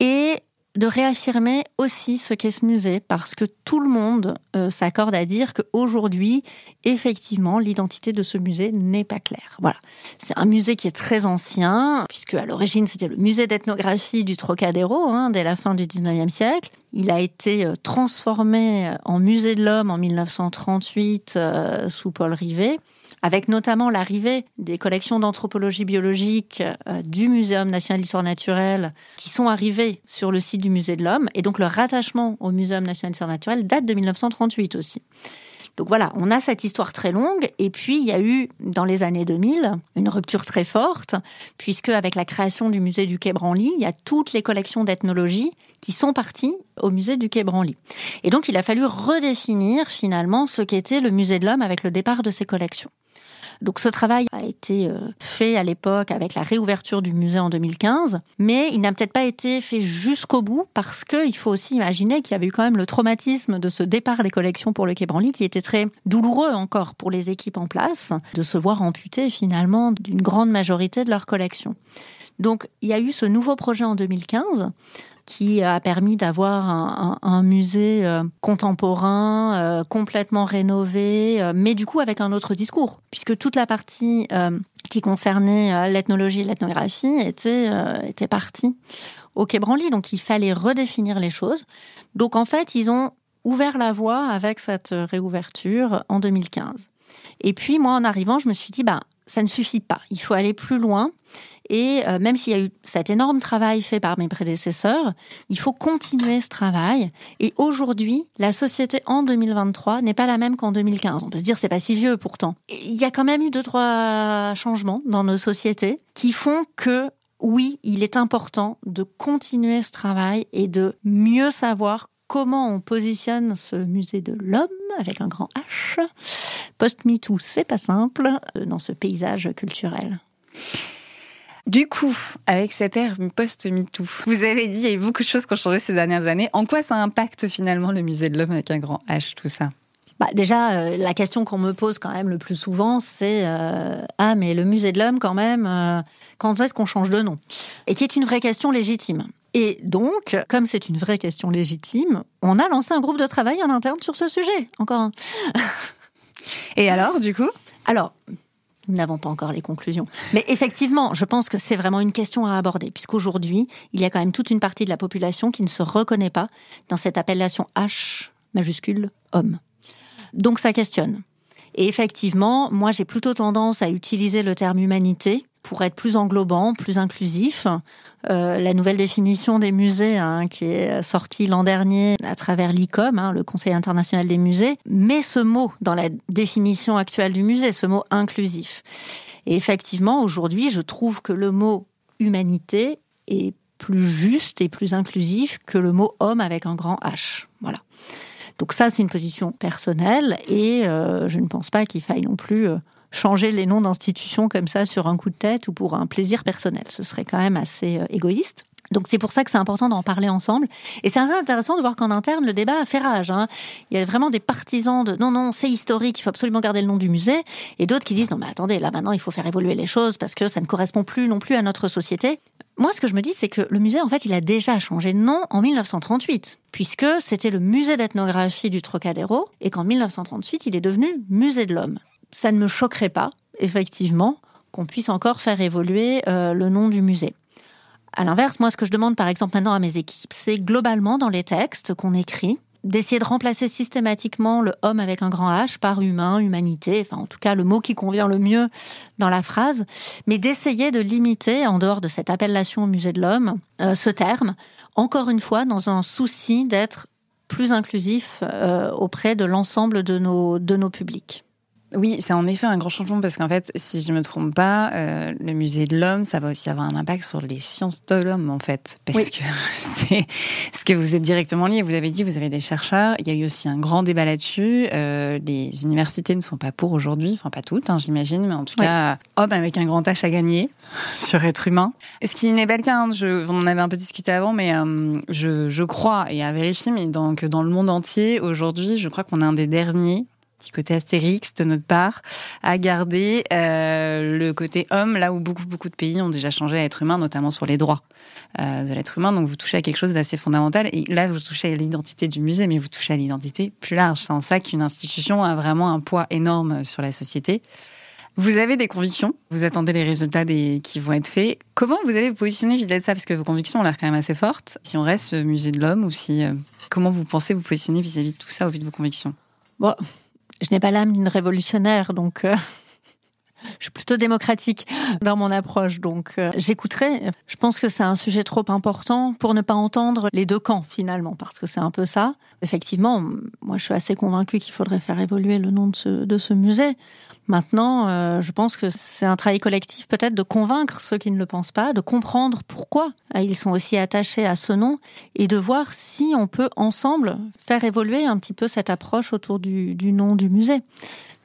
Speaker 1: et de réaffirmer aussi ce qu'est ce musée, parce que tout le monde euh, s'accorde à dire qu'aujourd'hui, effectivement, l'identité de ce musée n'est pas claire. Voilà. C'est un musée qui est très ancien, puisque à l'origine, c'était le musée d'ethnographie du Trocadéro, hein, dès la fin du 19e siècle. Il a été euh, transformé en musée de l'homme en 1938 euh, sous Paul Rivet avec notamment l'arrivée des collections d'anthropologie biologique euh, du Muséum national d'histoire naturelle qui sont arrivées sur le site du Musée de l'Homme. Et donc leur rattachement au Muséum national d'histoire naturelle date de 1938 aussi. Donc voilà, on a cette histoire très longue. Et puis, il y a eu, dans les années 2000, une rupture très forte, puisque avec la création du musée du Quai Branly, il y a toutes les collections d'ethnologie qui sont parties au musée du Quai Branly. Et donc, il a fallu redéfinir finalement ce qu'était le musée de l'homme avec le départ de ces collections. Donc ce travail a été euh, fait à l'époque avec la réouverture du musée en 2015, mais il n'a peut-être pas été fait jusqu'au bout parce qu'il faut aussi imaginer qu'il y avait eu quand même le traumatisme de ce départ des collections pour le Quai Branly qui était très douloureux encore pour les équipes en place de se voir amputer finalement d'une grande majorité de leurs collections. Donc il y a eu ce nouveau projet en 2015 qui a permis d'avoir un, musée euh, contemporain, euh, complètement rénové, euh, mais du coup avec un autre discours, puisque toute la partie qui concernait l'ethnologie et l'ethnographie était, était partie au Quai Branly. Donc il fallait redéfinir les choses. Donc en fait, ils ont ouvert la voie avec cette réouverture en 2015. Et puis moi, en arrivant, je me suis dit, bah, ça ne suffit pas. Il faut aller plus loin. Et euh, même s'il y a eu cet énorme travail fait par mes prédécesseurs, il faut continuer ce travail. Et aujourd'hui, la société en 2023 n'est pas la même qu'en 2015. On peut se dire c'est pas si vieux pourtant. Il y a quand même eu deux trois changements dans nos sociétés qui font que oui, il est important de continuer ce travail et de mieux savoir comment on positionne ce musée de l'homme avec un grand H. Post-MeToo, c'est pas simple euh, dans ce paysage culturel.
Speaker 6: Du coup, avec cette ère post-MeToo, vous avez dit, il y a eu beaucoup de choses qui ont changé ces dernières années. En quoi ça impacte finalement le musée de l'homme avec un grand H, tout ça?
Speaker 1: Bah déjà, euh, la question qu'on me pose quand même le plus souvent, c'est euh, ah mais le musée de l'homme quand même, euh, quand est-ce qu'on change de nom? Et qui est une vraie question légitime. Et donc, comme c'est une vraie question légitime, on a lancé un groupe de travail en interne sur ce sujet. Encore un. (laughs)
Speaker 6: Et alors, du coup?
Speaker 1: Alors, nous n'avons pas encore les conclusions. Mais effectivement, je pense que c'est vraiment une question à aborder, puisqu'aujourd'hui, il y a quand même toute une partie de la population qui ne se reconnaît pas dans cette appellation H majuscule homme. Donc ça questionne. Et effectivement, moi j'ai plutôt tendance à utiliser le terme humanité pour être plus englobant, plus inclusif. Euh, la nouvelle définition des musées, hein, qui est sortie l'an dernier à travers l'ICOM, hein, le Conseil international des musées, met ce mot dans la définition actuelle du musée, ce mot inclusif. Et effectivement, aujourd'hui, je trouve que le mot humanité est plus juste et plus inclusif que le mot homme avec un grand H. Voilà. Donc ça, c'est une position personnelle et euh, je ne pense pas qu'il faille non plus euh, changer les noms d'institutions comme ça sur un coup de tête ou pour un plaisir personnel. Ce serait quand même assez euh, égoïste. Donc c'est pour ça que c'est important d'en parler ensemble. Et c'est assez intéressant de voir qu'en interne, le débat a fait rage. Hein. Il y a vraiment des partisans de non, non, c'est historique, il faut absolument garder le nom du musée. Et d'autres qui disent non, mais attendez, là maintenant, il faut faire évoluer les choses parce que ça ne correspond plus non plus à notre société. Moi, ce que je me dis, c'est que le musée, en fait, il a déjà changé de nom en 1938, puisque c'était le musée d'ethnographie du Trocadéro, et qu'en 1938, il est devenu musée de l'homme ça ne me choquerait pas, effectivement, qu'on puisse encore faire évoluer euh, le nom du musée. À l'inverse, moi, ce que je demande, par exemple, maintenant à mes équipes, c'est globalement dans les textes qu'on écrit, d'essayer de remplacer systématiquement le homme avec un grand H par humain, humanité, enfin en tout cas le mot qui convient le mieux dans la phrase, mais d'essayer de limiter, en dehors de cette appellation au musée de l'homme, euh, ce terme, encore une fois, dans un souci d'être plus inclusif euh, auprès de l'ensemble de nos, de nos publics.
Speaker 6: Oui, c'est en effet un grand changement parce qu'en fait, si je me trompe pas, euh, le musée de l'homme, ça va aussi avoir un impact sur les sciences de l'homme en fait, parce que (laughs) c'est ce que vous êtes directement lié. Vous l'avez dit, vous avez des chercheurs. Il y a eu aussi un grand débat là-dessus. Euh, les universités ne sont pas pour aujourd'hui, enfin pas toutes, hein, j'imagine, mais en tout cas, homme avec un grand H à gagner (laughs) sur être humain. Ce qui n'est pas le cas. Hein, je, on en avait un peu discuté avant, mais euh, je, je crois et à vérifier, mais donc dans le monde entier aujourd'hui, je crois qu'on est un des derniers petit côté astérix de notre part, à garder euh, le côté homme, là où beaucoup, beaucoup de pays ont déjà changé à être humain, notamment sur les droits euh, de l'être humain. Donc vous touchez à quelque chose d'assez fondamental. Et là, vous touchez à l'identité du musée, mais vous touchez à l'identité plus large. C'est en ça qu'une institution a vraiment un poids énorme sur la société. Vous avez des convictions, vous attendez les résultats qui vont être faits. Comment vous allez vous positionner vis-à-vis de ça? Parce que vos convictions ont l'air quand même assez fortes. Si on reste musée de l'homme ou si... Euh, comment vous pensez vous positionner vis-à-vis -vis de tout ça au vu de vos convictions?
Speaker 1: Je n'ai pas l'âme d'une révolutionnaire, donc euh, (laughs) je suis plutôt démocratique dans mon approche, donc euh, j'écouterai. Je pense que c'est un sujet trop important pour ne pas entendre les deux camps finalement, parce que c'est un peu ça. Effectivement, moi je suis assez convaincue qu'il faudrait faire évoluer le nom de ce, de ce musée. Maintenant, euh, je pense que c'est un travail collectif peut-être de convaincre ceux qui ne le pensent pas, de comprendre pourquoi euh, ils sont aussi attachés à ce nom et de voir si on peut ensemble faire évoluer un petit peu cette approche autour du, nom du musée.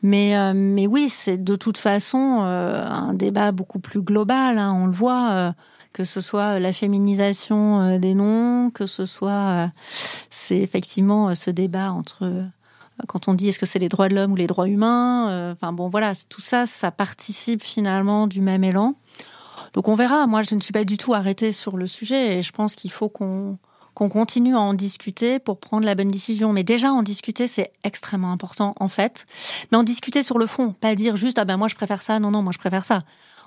Speaker 1: Mais, euh, mais oui, c'est de toute façon euh, un débat beaucoup plus global. Hein, on le voit, que ce soit la féminisation des noms, que ce soit, c'est effectivement ce débat entre quand on dit est-ce que c'est les droits de l'homme ou les droits humains. Enfin bon, voilà, tout ça, ça participe finalement du même élan. Donc on verra. Moi, je ne suis pas du tout arrêtée sur le sujet et je pense qu'il faut qu'on qu'on continue à en discuter pour prendre la bonne décision. Mais déjà, en discuter, c'est extrêmement important, en fait. Mais en discuter sur le fond, pas dire juste, ah ben moi je préfère ça, non, non, moi je préfère ça.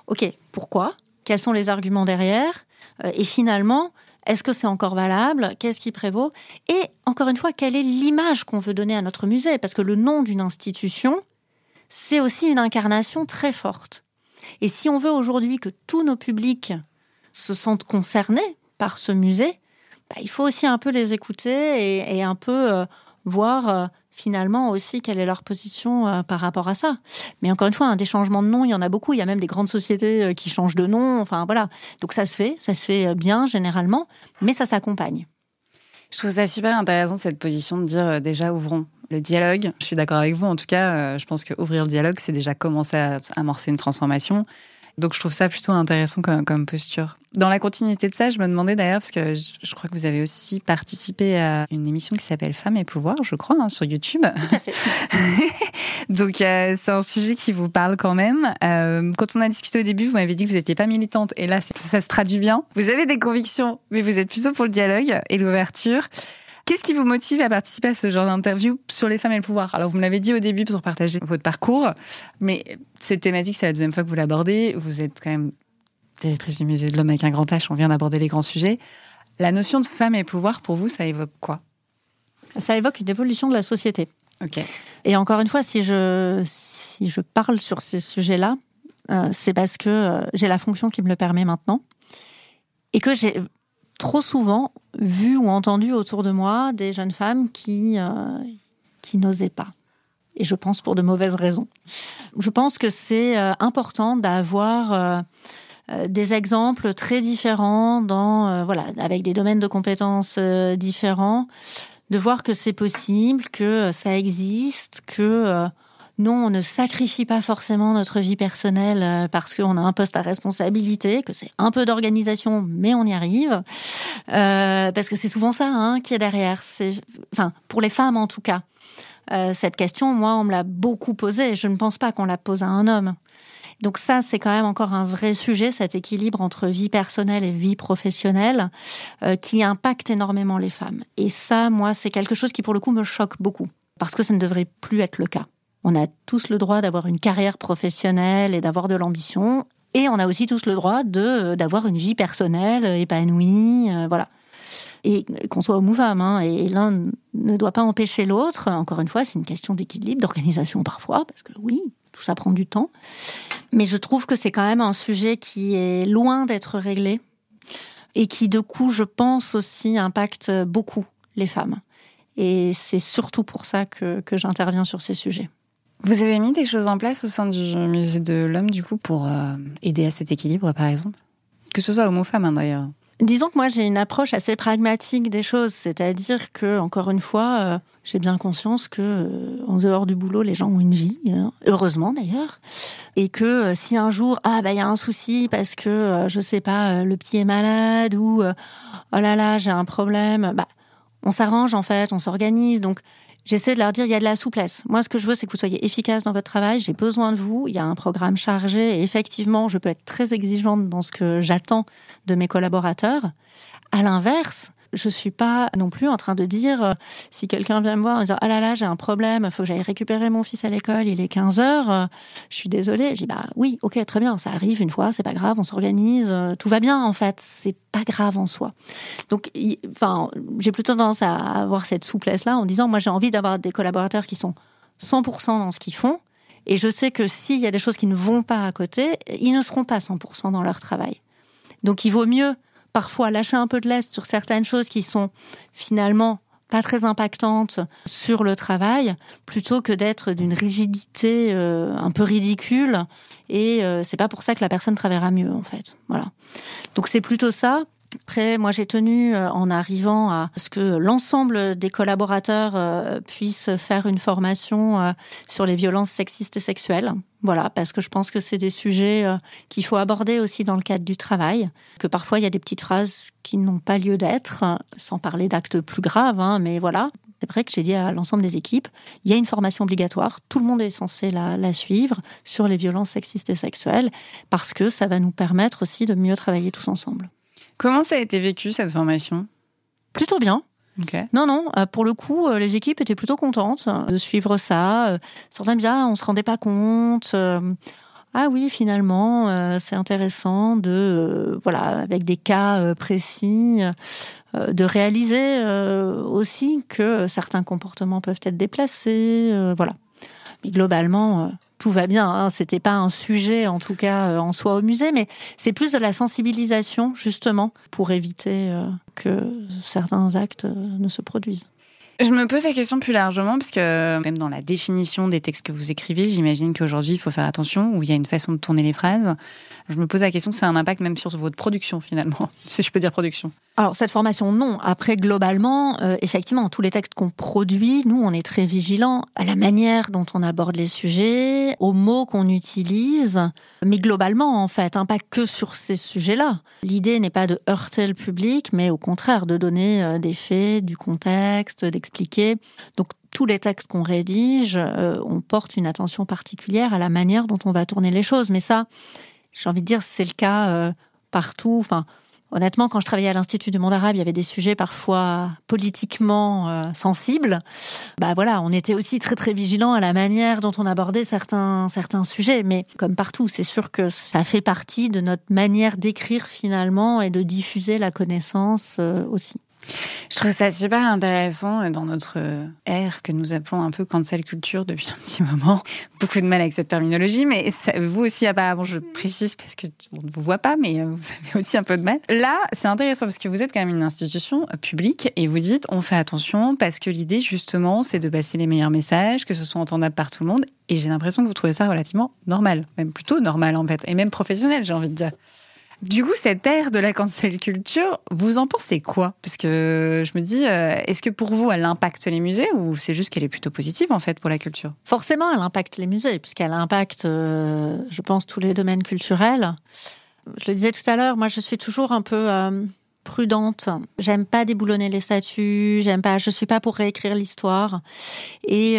Speaker 1: Ok, pourquoi? Quels sont les arguments derrière? Euh, Et finalement, est-ce que c'est encore valable? Qu'est-ce qui prévaut? Et encore une fois, quelle est l'image qu'on veut donner à notre musée? Parce que le nom d'une institution, c'est aussi une incarnation très forte. Et si on veut aujourd'hui que tous nos publics se sentent concernés par ce musée, bah, il faut aussi un peu les écouter et, un peu euh, voir euh, finalement aussi quelle est leur position euh, par rapport à ça. Mais encore une fois, un des changements de nom, il y en a beaucoup. Il y a même des grandes sociétés qui changent de nom. Enfin voilà. Donc ça se fait, ça se fait bien généralement, mais ça s'accompagne.
Speaker 6: Je trouve ça super intéressant cette position de dire déjà ouvrons le dialogue. Je suis d'accord avec vous. En tout cas, je pense que ouvrir le dialogue, c'est déjà commencer à amorcer une transformation. Donc je trouve ça plutôt intéressant comme, posture. Dans la continuité de ça, je me demandais d'ailleurs, parce que je, crois que vous avez aussi participé à une émission qui s'appelle Femmes et pouvoir, je crois, hein, sur YouTube.
Speaker 1: Tout à fait. (laughs)
Speaker 6: Donc euh, c'est un sujet qui vous parle quand même. Euh, quand on a discuté au début, vous m'avez dit que vous n'étiez pas militante, et là ça se traduit bien. Vous avez des convictions, mais vous êtes plutôt pour le dialogue et l'ouverture. Qu'est-ce qui vous motive à participer à ce genre d'interview sur les femmes et le pouvoir? Alors, vous me l'avez dit au début pour partager votre parcours, mais cette thématique, c'est la deuxième fois que vous l'abordez. Vous êtes quand même directrice du musée de l'homme avec un grand H, on vient d'aborder les grands sujets. La notion de femme et pouvoir, pour vous, ça évoque quoi?
Speaker 1: Ça évoque une évolution de la société.
Speaker 6: Ok.
Speaker 1: Et encore une fois, si je, si je parle sur ces sujets-là, euh, c'est parce que euh, j'ai la fonction qui me le permet maintenant et que j'ai trop souvent vu ou entendu autour de moi des jeunes femmes qui, euh, qui n'osaient pas. Et je pense pour de mauvaises raisons. Je pense que c'est euh, important d'avoir euh, des exemples très différents dans voilà avec des domaines de compétences différents, de voir que c'est possible, que ça existe, que non, on ne sacrifie pas forcément notre vie personnelle euh, parce qu'on a un poste à responsabilité, que c'est un peu d'organisation, mais on y arrive. Euh, parce que c'est souvent ça hein, qui est derrière. C'est, enfin, pour les femmes en tout cas. Euh, cette question, moi, on me l'a beaucoup posée. Je ne pense pas qu'on la pose à un homme. Donc ça, c'est quand même encore un vrai sujet, cet équilibre entre vie personnelle et vie professionnelle, qui impacte énormément les femmes. Et ça, moi, c'est quelque chose qui, pour le coup, me choque beaucoup, parce que ça ne devrait plus être le cas. On a tous le droit d'avoir une carrière professionnelle et d'avoir de l'ambition. Et on a aussi tous le droit de euh, d'avoir une vie personnelle euh, épanouie, euh, voilà. Et qu'on soit homme ou femme, hein, et l'un ne doit pas empêcher l'autre. Encore une fois, c'est une question d'équilibre, d'organisation parfois, parce que oui, tout ça prend du temps. Mais je trouve que c'est quand même un sujet qui est loin d'être réglé et qui, de coup, je pense aussi impacte beaucoup les femmes. Et c'est surtout pour ça que, que j'interviens sur ces sujets.
Speaker 6: Vous avez mis des choses en place au sein du musée de l'homme, du coup, pour euh, aider à cet équilibre, par exemple? Que ce soit homme ou femme, hein, d'ailleurs.
Speaker 1: Disons que moi, j'ai une approche assez pragmatique des choses, c'est-à-dire que, encore une fois, euh, j'ai bien conscience que, euh, en dehors du boulot, les gens ont une vie, hein, heureusement d'ailleurs, et que si un jour, ah bah il y a un souci parce que, je sais pas, le petit est malade ou oh là là, j'ai un problème, bah on s'arrange en fait, on s'organise. Donc J'essaie de leur dire, il y a de la souplesse. Moi, ce que je veux, c'est que vous soyez efficace dans votre travail. J'ai besoin de vous. Il y a un programme chargé. Et effectivement, je peux être très exigeante dans ce que j'attends de mes collaborateurs. À l'inverse, je suis pas non plus en train de dire euh, si quelqu'un vient me voir en disant ah là là j'ai un problème, faut que j'aille récupérer mon fils à l'école, il est 15 heures, euh, je suis désolée. Je dis bah oui, ok, très bien, ça arrive une fois, c'est pas grave, on s'organise, euh, tout va bien en fait, c'est pas grave en soi. Donc, enfin, j'ai plutôt tendance à avoir cette souplesse là en disant moi j'ai envie d'avoir des collaborateurs qui sont 100% dans ce qu'ils font Et je sais que s'il y a des choses qui ne vont pas à côté, ils ne seront pas 100% dans leur travail. Donc il vaut mieux parfois lâcher un peu de l'est sur certaines choses qui sont finalement pas très impactantes sur le travail, plutôt que d'être d'une rigidité euh, un peu ridicule. Et euh, c'est pas pour ça que la personne travaillera mieux, en fait. Voilà. Donc c'est plutôt ça. Après, moi, j'ai tenu, euh, en arrivant à ce que l'ensemble des collaborateurs euh, puissent faire une formation euh, sur les violences sexistes et sexuelles. Voilà, parce que je pense que c'est des sujets qu'il faut aborder aussi dans le cadre du travail, que parfois il y a des petites phrases qui n'ont pas lieu d'être, sans parler d'actes plus graves, hein, mais voilà. C'est vrai que j'ai dit à l'ensemble des équipes, il y a une formation obligatoire, tout le monde est censé la suivre sur les violences sexistes et sexuelles, parce que ça va nous permettre aussi de mieux travailler tous ensemble.
Speaker 6: Comment ça a été vécu cette formation?
Speaker 1: Plutôt bien.
Speaker 6: Ok.
Speaker 1: Non, non, euh, pour le coup, euh, les équipes étaient plutôt contentes euh, de suivre ça. Certains disaient, ah, on se rendait pas compte. Ah oui, finalement, c'est intéressant de, voilà, avec des cas précis, de réaliser aussi que certains comportements peuvent être déplacés. Voilà. Mais globalement, tout va bien. Hein. C'était pas un sujet, en tout cas, euh, en soi au musée, mais c'est plus de la sensibilisation, justement, pour éviter euh, que certains actes euh, ne se produisent.
Speaker 6: Je me pose la question plus largement, parce que même dans la définition des textes que vous écrivez, j'imagine qu'aujourd'hui, il faut faire attention, ou il y a une façon de tourner les phrases. Je me pose la question que c'est un impact même sur votre production, finalement, (laughs) si je peux dire production.
Speaker 1: Alors, cette formation, non. Après, globalement, euh, effectivement, tous les textes qu'on produit, nous, on est très vigilants à la manière dont on aborde les sujets, aux mots qu'on utilise, mais globalement, en fait, hein, pas que sur ces sujets-là. L'idée n'est pas de heurter le public, mais au contraire, de donner euh, des faits, du contexte, d'expliquer. Donc, tous les textes qu'on rédige, euh, on porte une attention particulière à la manière dont on va tourner les choses. Mais ça, j'ai envie de dire, c'est le cas partout. Enfin, Honnêtement, quand je travaillais à l'Institut du monde arabe, il y avait des sujets parfois politiquement euh, sensibles. Bah voilà, on était aussi très très vigilants à la manière dont on abordait certains certains sujets. Mais comme partout, c'est sûr que ça fait partie de notre manière d'écrire finalement et de diffuser la connaissance euh, aussi.
Speaker 6: Je trouve ça super intéressant dans notre ère que nous appelons un peu cancel culture depuis un petit moment. (laughs) Beaucoup de mal avec cette terminologie, mais vous aussi, apparemment, je précise parce que on ne vous voit pas, mais (laughs) vous avez aussi un peu de mal. Là, c'est intéressant parce que vous êtes quand même une institution publique et vous dites on fait attention parce que l'idée, justement, c'est de passer les meilleurs messages, que ce soit entendable par tout le monde. Et j'ai l'impression que vous trouvez ça relativement normal, même plutôt normal en fait, et même professionnel, j'ai envie de dire. Du coup, cette ère de la cancel culture, vous en pensez quoi? Parce que je me dis, euh, est-ce que pour vous, elle impacte les musées ou c'est juste qu'elle est plutôt positive en fait pour la culture?
Speaker 1: Forcément, elle impacte les musées puisqu'elle impacte, euh, je pense, tous les domaines culturels. Je le disais tout à l'heure, moi, je suis toujours un peu euh, prudente. J'aime pas déboulonner les statuts. J'aime pas. Je suis pas pour réécrire l'histoire. Et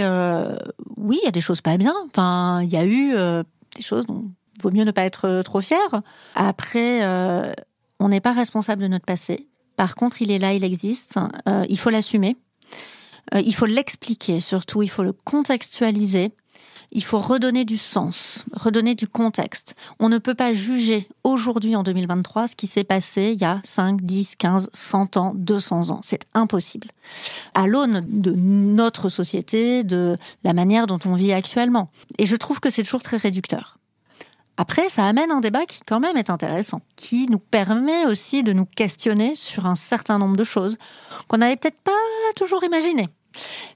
Speaker 1: oui, il y a des choses pas bien. Enfin, il y a eu des choses vaut mieux ne pas être euh, trop fier. Après, euh, on n'est pas responsable de notre passé. Par contre, il est là, il existe. Euh, il faut l'assumer. il faut l'expliquer, surtout. Il faut le contextualiser. Il faut redonner du sens, redonner du contexte. On ne peut pas juger aujourd'hui, en 2023, ce qui s'est passé il y a 5, 10, 15, 100 ans, 200 ans. C'est impossible. À l'aune de notre société, de la manière dont on vit actuellement. Et je trouve que c'est toujours très réducteur. Après, ça amène un débat qui quand même est intéressant, qui nous permet aussi de nous questionner sur un certain nombre de choses qu'on n'avait peut-être pas toujours imaginées.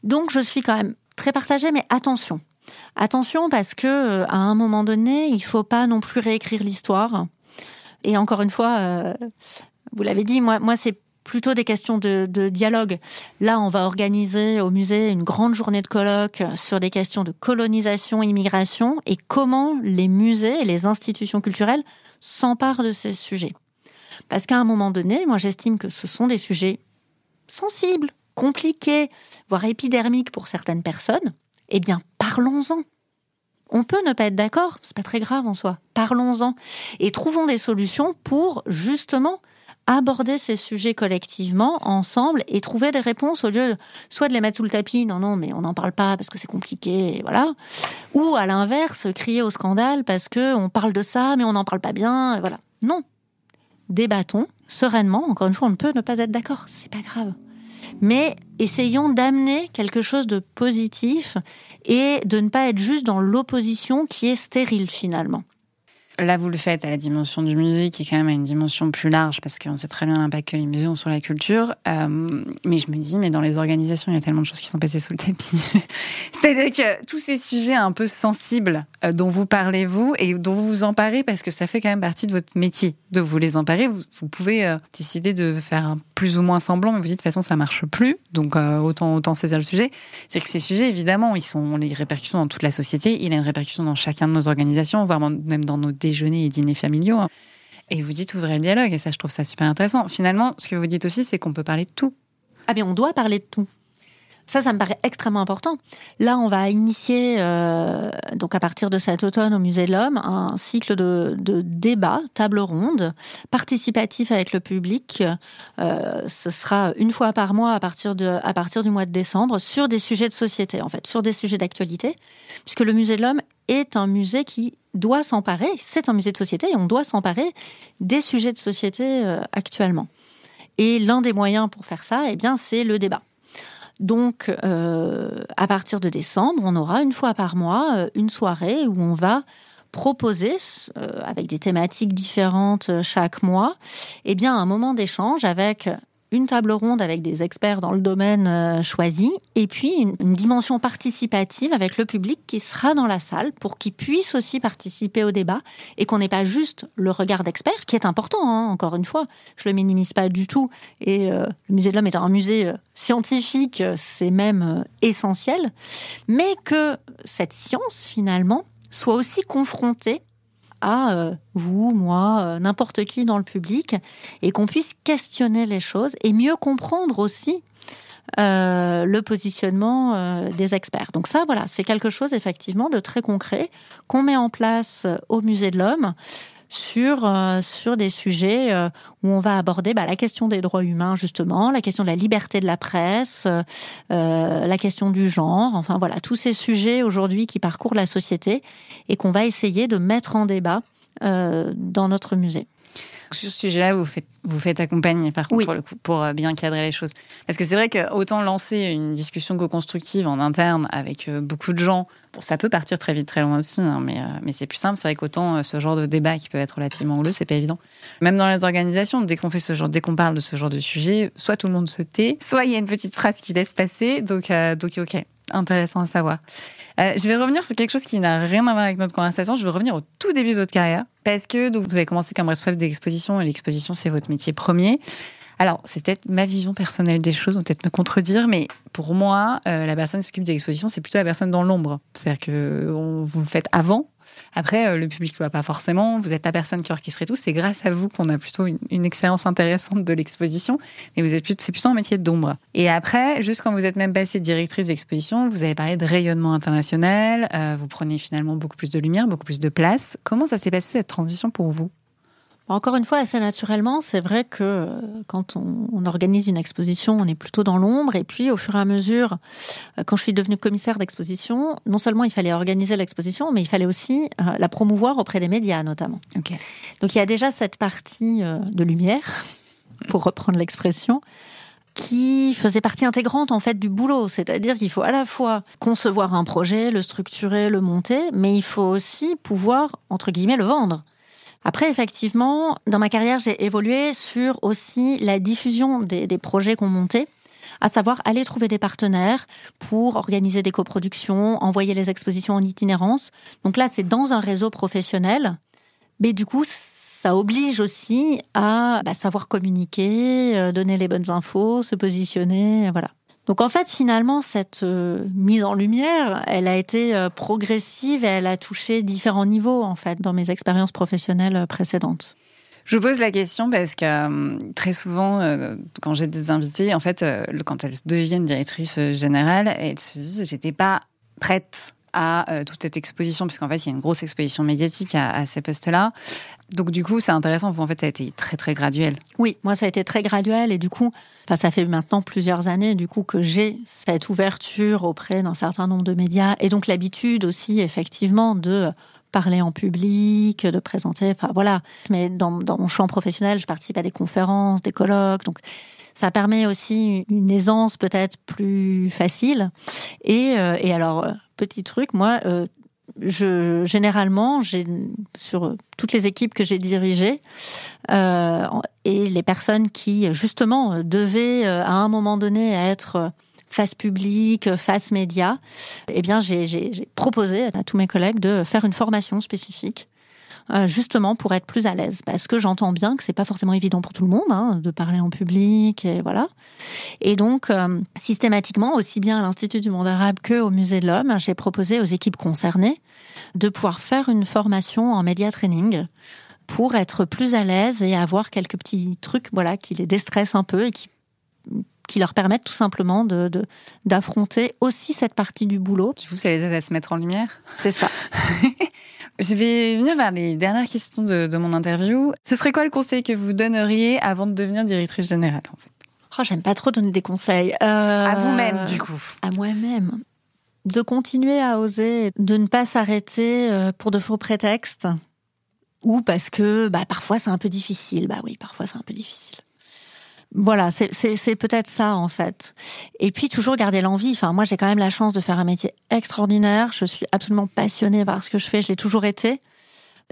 Speaker 1: Donc je suis quand même très partagée, mais attention. Attention parce que euh, à un moment donné, il faut pas non plus réécrire l'histoire. Et encore une fois, euh, vous l'avez dit, moi, moi c'est plutôt des questions de, dialogue. Là, on va organiser au musée une grande journée de colloques sur des questions de colonisation, immigration et comment les musées et les institutions culturelles s'emparent de ces sujets. Parce qu'à un moment donné, moi j'estime que ce sont des sujets sensibles, compliqués, voire épidermiques pour certaines personnes. Eh bien, parlons-en. On peut ne pas être d'accord, c'est pas très grave en soi. Parlons-en et trouvons des solutions pour justement aborder ces sujets collectivement, ensemble, et trouver des réponses au lieu soit de les mettre sous le tapis, non, non, mais on n'en parle pas parce que c'est compliqué, voilà, ou à l'inverse, crier au scandale parce que on parle de ça, mais on n'en parle pas bien, voilà. Non. Débattons sereinement. Encore une fois, on ne peut ne pas être d'accord, c'est pas grave. mais essayons d'amener quelque chose de positif et de ne pas être juste dans l'opposition qui est stérile finalement.
Speaker 6: Là, vous le faites à la dimension du musée, qui est quand même à une dimension plus large, parce qu'on sait très bien l'impact que les musées ont sur la culture. Euh, mais je me dis, mais dans les organisations, il y a tellement de choses qui sont passées sous le tapis. (laughs) C'est-à-dire que tous ces sujets un peu sensibles euh, dont vous parlez, vous, et dont vous vous emparez, parce que ça fait quand même partie de votre métier, de vous les emparer. Vous, pouvez euh, décider de faire plus ou moins semblant, mais vous dites, de toute façon, ça marche plus. Donc, autant, autant saisir le sujet. C'est que ces sujets, évidemment, ils sont les répercussions dans toute la société. Il a une répercussion dans chacun de nos organisations, voire même dans nos déjeuners et dîners familiaux. Hein. Et vous dites ouvrez le dialogue, et ça, je trouve ça super intéressant. Finalement, ce que vous dites aussi, c'est qu'on peut parler de tout.
Speaker 1: Ah, mais on doit parler de tout. Ça, ça me paraît extrêmement important. Là, on va initier, euh, donc à partir de cet automne au Musée de l'Homme, un cycle de, débats, table ronde, participatif avec le public. Euh, ce sera une fois par mois à partir, de, à partir du mois de décembre sur des sujets de société, en fait, sur des sujets d'actualité, puisque le Musée de l'Homme est un musée qui doit s'emparer, c'est un musée de société et on doit s'emparer des sujets de société euh, actuellement. Et l'un des moyens pour faire ça, eh bien, c'est le débat. Donc, euh, à partir de décembre, on aura une fois par mois euh, une soirée où on va proposer, avec des thématiques différentes chaque mois, eh bien, un moment d'échange avec une table ronde avec des experts dans le domaine euh, choisi, et puis une, dimension participative avec le public qui sera dans la salle pour qu'il puisse aussi participer au débat et qu'on n'ait pas juste le regard d'expert, qui est important, hein, encore une fois, je le minimise pas du tout, et euh, le musée de l'homme est un musée euh, scientifique, c'est même essentiel, mais que cette science, finalement, soit aussi confrontée à euh, vous, moi, euh, n'importe qui dans le public, et qu'on puisse questionner les choses et mieux comprendre aussi euh, le positionnement des experts. Donc ça, voilà, c'est quelque chose effectivement de très concret qu'on met en place au Musée de l'Homme sur, euh, sur des sujets euh, où on va aborder bah, la question des droits humains, justement, la question de la liberté de la presse, euh, la question du genre, enfin voilà, tous ces sujets aujourd'hui qui parcourent la société et qu'on va essayer de mettre en débat dans notre musée.
Speaker 6: Sur ce sujet-là, vous faites, vous faites accompagner, par contre, pour, le coup, pour bien cadrer les choses. Parce que c'est vrai que autant lancer une discussion co-constructive en interne avec beaucoup de gens ça peut partir très vite, très loin aussi, hein, mais, euh, mais c'est plus simple. C'est vrai qu'autant euh, ce genre de débat qui peut être relativement houleux, c'est pas évident. Même dans les organisations, dès qu'on fait ce genre, dès qu'on parle de ce genre de sujet, soit tout le monde se tait, soit il y a une petite phrase qui laisse passer. Donc, euh, donc ok, intéressant à savoir. je vais revenir sur quelque chose qui n'a rien à voir avec notre conversation. Je vais revenir au tout début de votre carrière, parce que donc, vous avez commencé comme responsable d'exposition, et l'exposition, c'est votre métier premier. Alors, c'est peut-être ma vision personnelle des choses, on peut-être me contredire, mais pour moi, euh, la personne qui s'occupe de l'exposition, c'est plutôt la personne dans l'ombre. C'est-à-dire que vous le faites avant. Après, euh, le public ne voit pas forcément. Vous êtes la personne qui orchestre tout. C'est grâce à vous qu'on a plutôt une, expérience intéressante de l'exposition. Mais vous êtes plutôt, c'est plutôt un métier d'ombre. Et après, juste quand vous êtes même passée directrice d'exposition, vous avez parlé de rayonnement international. Euh, vous prenez finalement beaucoup plus de lumière, beaucoup plus de place. Comment ça s'est passé cette transition pour vous?
Speaker 1: Encore une fois, assez naturellement, c'est vrai que euh, quand on, organise une exposition, on est plutôt dans l'ombre. Et puis, au fur et à mesure, euh, quand je suis devenue commissaire d'exposition, non seulement il fallait organiser l'exposition, mais il fallait aussi euh, la promouvoir auprès des médias, notamment. Donc, il y a déjà cette partie de lumière, (laughs) pour reprendre l'expression, qui faisait partie intégrante en fait du boulot, c'est-à-dire qu'il faut à la fois concevoir un projet, le structurer, le monter, mais il faut aussi pouvoir entre guillemets le vendre. Après, effectivement, dans ma carrière, j'ai évolué sur aussi la diffusion des, projets qu'on montait à savoir aller trouver des partenaires pour organiser des coproductions, envoyer les expositions en itinérance. Donc là, c'est dans un réseau professionnel, mais du coup, ça oblige aussi à bah, savoir communiquer, euh, donner les bonnes infos, se positionner, voilà. Donc en fait, finalement, cette euh, mise en lumière, elle a été euh, progressive et elle a touché différents niveaux, en fait, dans mes expériences professionnelles euh, précédentes.
Speaker 6: Je vous pose la question parce que très souvent, quand j'ai des invités, en fait, quand elles deviennent directrices générales, elles se disent j'étais pas prête à toute cette exposition, parce qu'en fait, il y a une grosse exposition médiatique à, ces postes-là. Donc, du coup, c'est intéressant. Vous, en fait, ça a été très, très graduel.
Speaker 1: Oui, moi, ça a été très graduel. Et du coup, enfin, ça fait maintenant plusieurs années, du coup, que j'ai cette ouverture auprès d'un certain nombre de médias. Et donc, l'habitude aussi, effectivement, de parler en public, de présenter, enfin voilà. Mais dans, mon champ professionnel, je participe à des conférences, des colloques, donc Ça permet aussi une aisance peut-être plus facile. Et, et alors, petit truc, moi, je généralement sur toutes les équipes que j'ai dirigées euh, et les personnes qui justement devaient à un moment donné être face publique, face média, eh bien j'ai proposé à tous mes collègues de faire une formation spécifique euh, justement pour être plus à l'aise. Parce que j'entends bien que c'est pas forcément évident pour tout le monde hein, de parler en public et voilà. Et donc euh, systématiquement, aussi bien à l'Institut du monde arabe que au Musée de l'Homme, j'ai proposé aux équipes concernées de pouvoir faire une formation en média training pour être plus à l'aise et avoir quelques petits trucs voilà qui les déstressent un peu et qui qui leur permettent tout simplement de d'affronter aussi cette partie du boulot.
Speaker 6: Du coup, ça les aide à se mettre en lumière.
Speaker 1: C'est ça. (laughs)
Speaker 6: Je vais venir vers les dernières questions de, mon interview. Ce serait quoi le conseil que vous donneriez avant de devenir directrice générale en fait?
Speaker 1: Oh, J'aime pas trop donner des conseils.
Speaker 6: Euh, à vous-même, du coup.
Speaker 1: À moi-même. De continuer à oser, de ne pas s'arrêter euh, pour de faux prétextes ou parce que bah, parfois c'est un peu difficile. Bah oui, parfois c'est un peu difficile. Voilà, c'est peut-être ça en fait. Et puis toujours garder l'envie. Enfin, moi j'ai quand même la chance de faire un métier extraordinaire. Je suis absolument passionnée par ce que je fais. Je l'ai toujours été.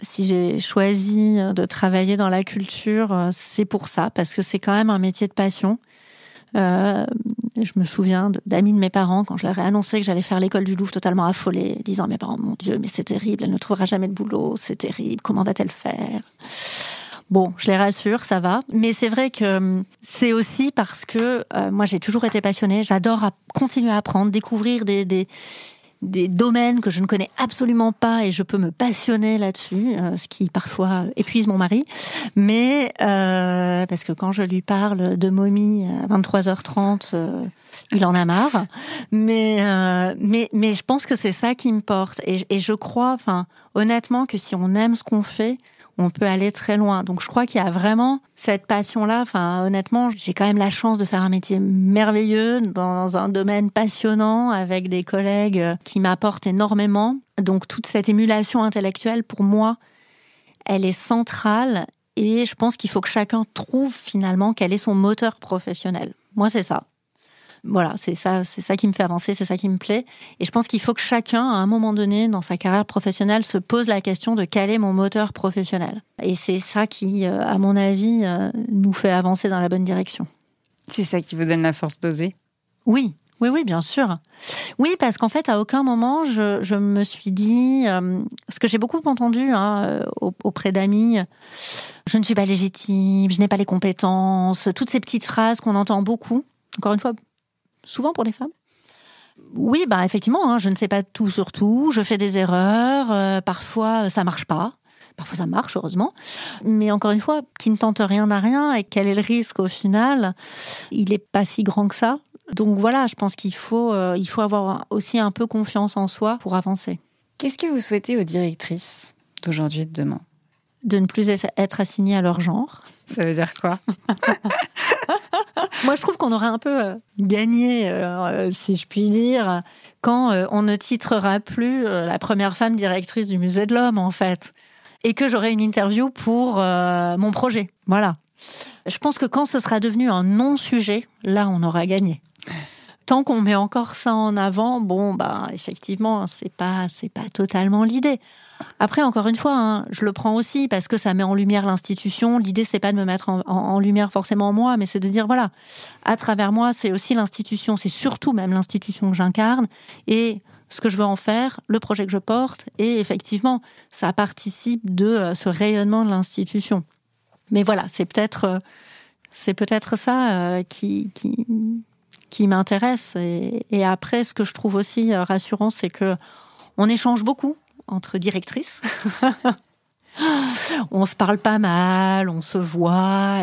Speaker 1: Si j'ai choisi de travailler dans la culture, c'est pour ça, parce que c'est quand même un métier de passion. Euh, je me souviens d'amis de mes parents quand je leur ai annoncé que j'allais faire l'école du Louvre totalement affolée, disant mes parents, mon Dieu, mais c'est terrible, elle ne trouvera jamais de boulot, c'est terrible, comment va-t-elle faire? Bon, je les rassure, ça va. Mais c'est vrai que hum, c'est aussi parce que euh, moi, j'ai toujours été passionnée. J'adore continuer à apprendre, découvrir des, des, domaines que je ne connais absolument pas et je peux me passionner là-dessus, euh, ce qui parfois épuise mon mari. Mais euh, parce que quand je lui parle de momie à 23h30, il en a marre. Mais, mais, mais je pense que c'est ça qui me porte. Et, et je crois, enfin, honnêtement, que si on aime ce qu'on fait, on peut aller très loin. Donc je crois qu'il y a vraiment cette passion-là. Enfin, honnêtement, j'ai quand même la chance de faire un métier merveilleux dans un domaine passionnant avec des collègues qui m'apportent énormément. Donc toute cette émulation intellectuelle, pour moi, elle est centrale et je pense qu'il faut que chacun trouve finalement quel est son moteur professionnel. Moi, c'est ça voilà, c'est ça, c'est ça qui me fait avancer, c'est ça qui me plaît. Et je pense qu'il faut que chacun, à un moment donné, dans sa carrière professionnelle, se pose la question de quel est mon moteur professionnel. Et c'est ça qui, euh, à mon avis, euh, nous fait avancer dans la bonne direction.
Speaker 6: C'est ça qui vous donne la force d'oser?
Speaker 1: Oui, oui, oui, bien sûr. Oui, parce qu'en fait, à aucun moment, je, me suis dit, euh, ce que j'ai beaucoup entendu hein, auprès d'amis, je ne suis pas légitime, je n'ai pas les compétences, toutes ces petites phrases qu'on entend beaucoup. Encore une fois, souvent pour les femmes? Oui, bah effectivement, hein, je ne sais pas tout sur tout, je fais des erreurs, euh, parfois ça marche pas, parfois ça marche heureusement, mais encore une fois, qui ne tente rien n'a rien et quel est le risque au final? Il n'est pas si grand que ça. Donc voilà, je pense qu'il faut, euh, il faut avoir aussi un peu confiance en soi pour avancer.
Speaker 6: Qu'est-ce que vous souhaitez aux directrices d'aujourd'hui et de demain?
Speaker 1: De ne plus être assignées à leur genre.
Speaker 6: Ça veut dire quoi? (laughs)
Speaker 1: Moi, je trouve qu'on aurait un peu euh, gagné, euh, si je puis dire, quand euh, on ne titrera plus la première femme directrice du musée de l'homme, en fait. Et que j'aurai une interview pour mon projet. Voilà. Je pense que quand ce sera devenu un non-sujet, là, on aura gagné tant qu'on met encore ça en avant, bon, bah, effectivement, c'est pas, c'est pas totalement l'idée. Après, encore une fois, hein, je le prends aussi parce que ça met en lumière l'institution. L'idée, c'est pas de me mettre en, lumière forcément moi, mais c'est de dire voilà, à travers moi, c'est aussi l'institution, c'est surtout même l'institution que j'incarne et ce que je veux en faire, le projet que je porte, et effectivement, ça participe de euh, ce rayonnement de l'institution. Mais voilà, c'est peut-être, euh, c'est peut-être ça euh, qui, qui, m'intéresse. Et, après, ce que je trouve aussi rassurant, c'est que on échange beaucoup entre directrices. (laughs) on se parle pas mal, on se voit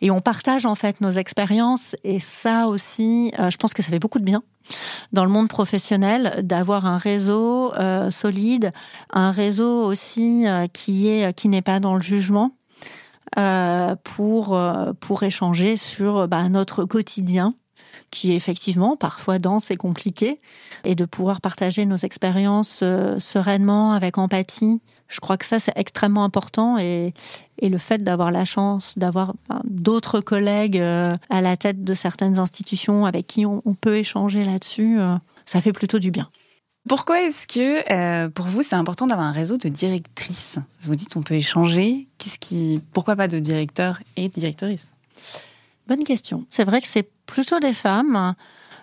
Speaker 1: et, on partage en fait nos expériences. Et ça aussi, euh, je pense que ça fait beaucoup de bien dans le monde professionnel d'avoir un réseau euh, solide, un réseau aussi qui est qui n'est pas dans le jugement. pour pour échanger sur bah, notre quotidien qui effectivement parfois dense et compliqué, et de pouvoir partager nos expériences euh, sereinement, avec empathie. Je crois que ça, c'est extrêmement important, et, et le fait d'avoir la chance d'avoir ben, d'autres collègues euh, à la tête de certaines institutions avec qui on, on peut échanger là-dessus, euh, ça fait plutôt du bien.
Speaker 6: Pourquoi est-ce que pour vous c'est important d'avoir un réseau de directrices? Vous dites on peut échanger. Qu'est-ce qui, pourquoi pas de directeurs et directrices?
Speaker 1: Bonne question. C'est vrai que c'est plutôt des femmes.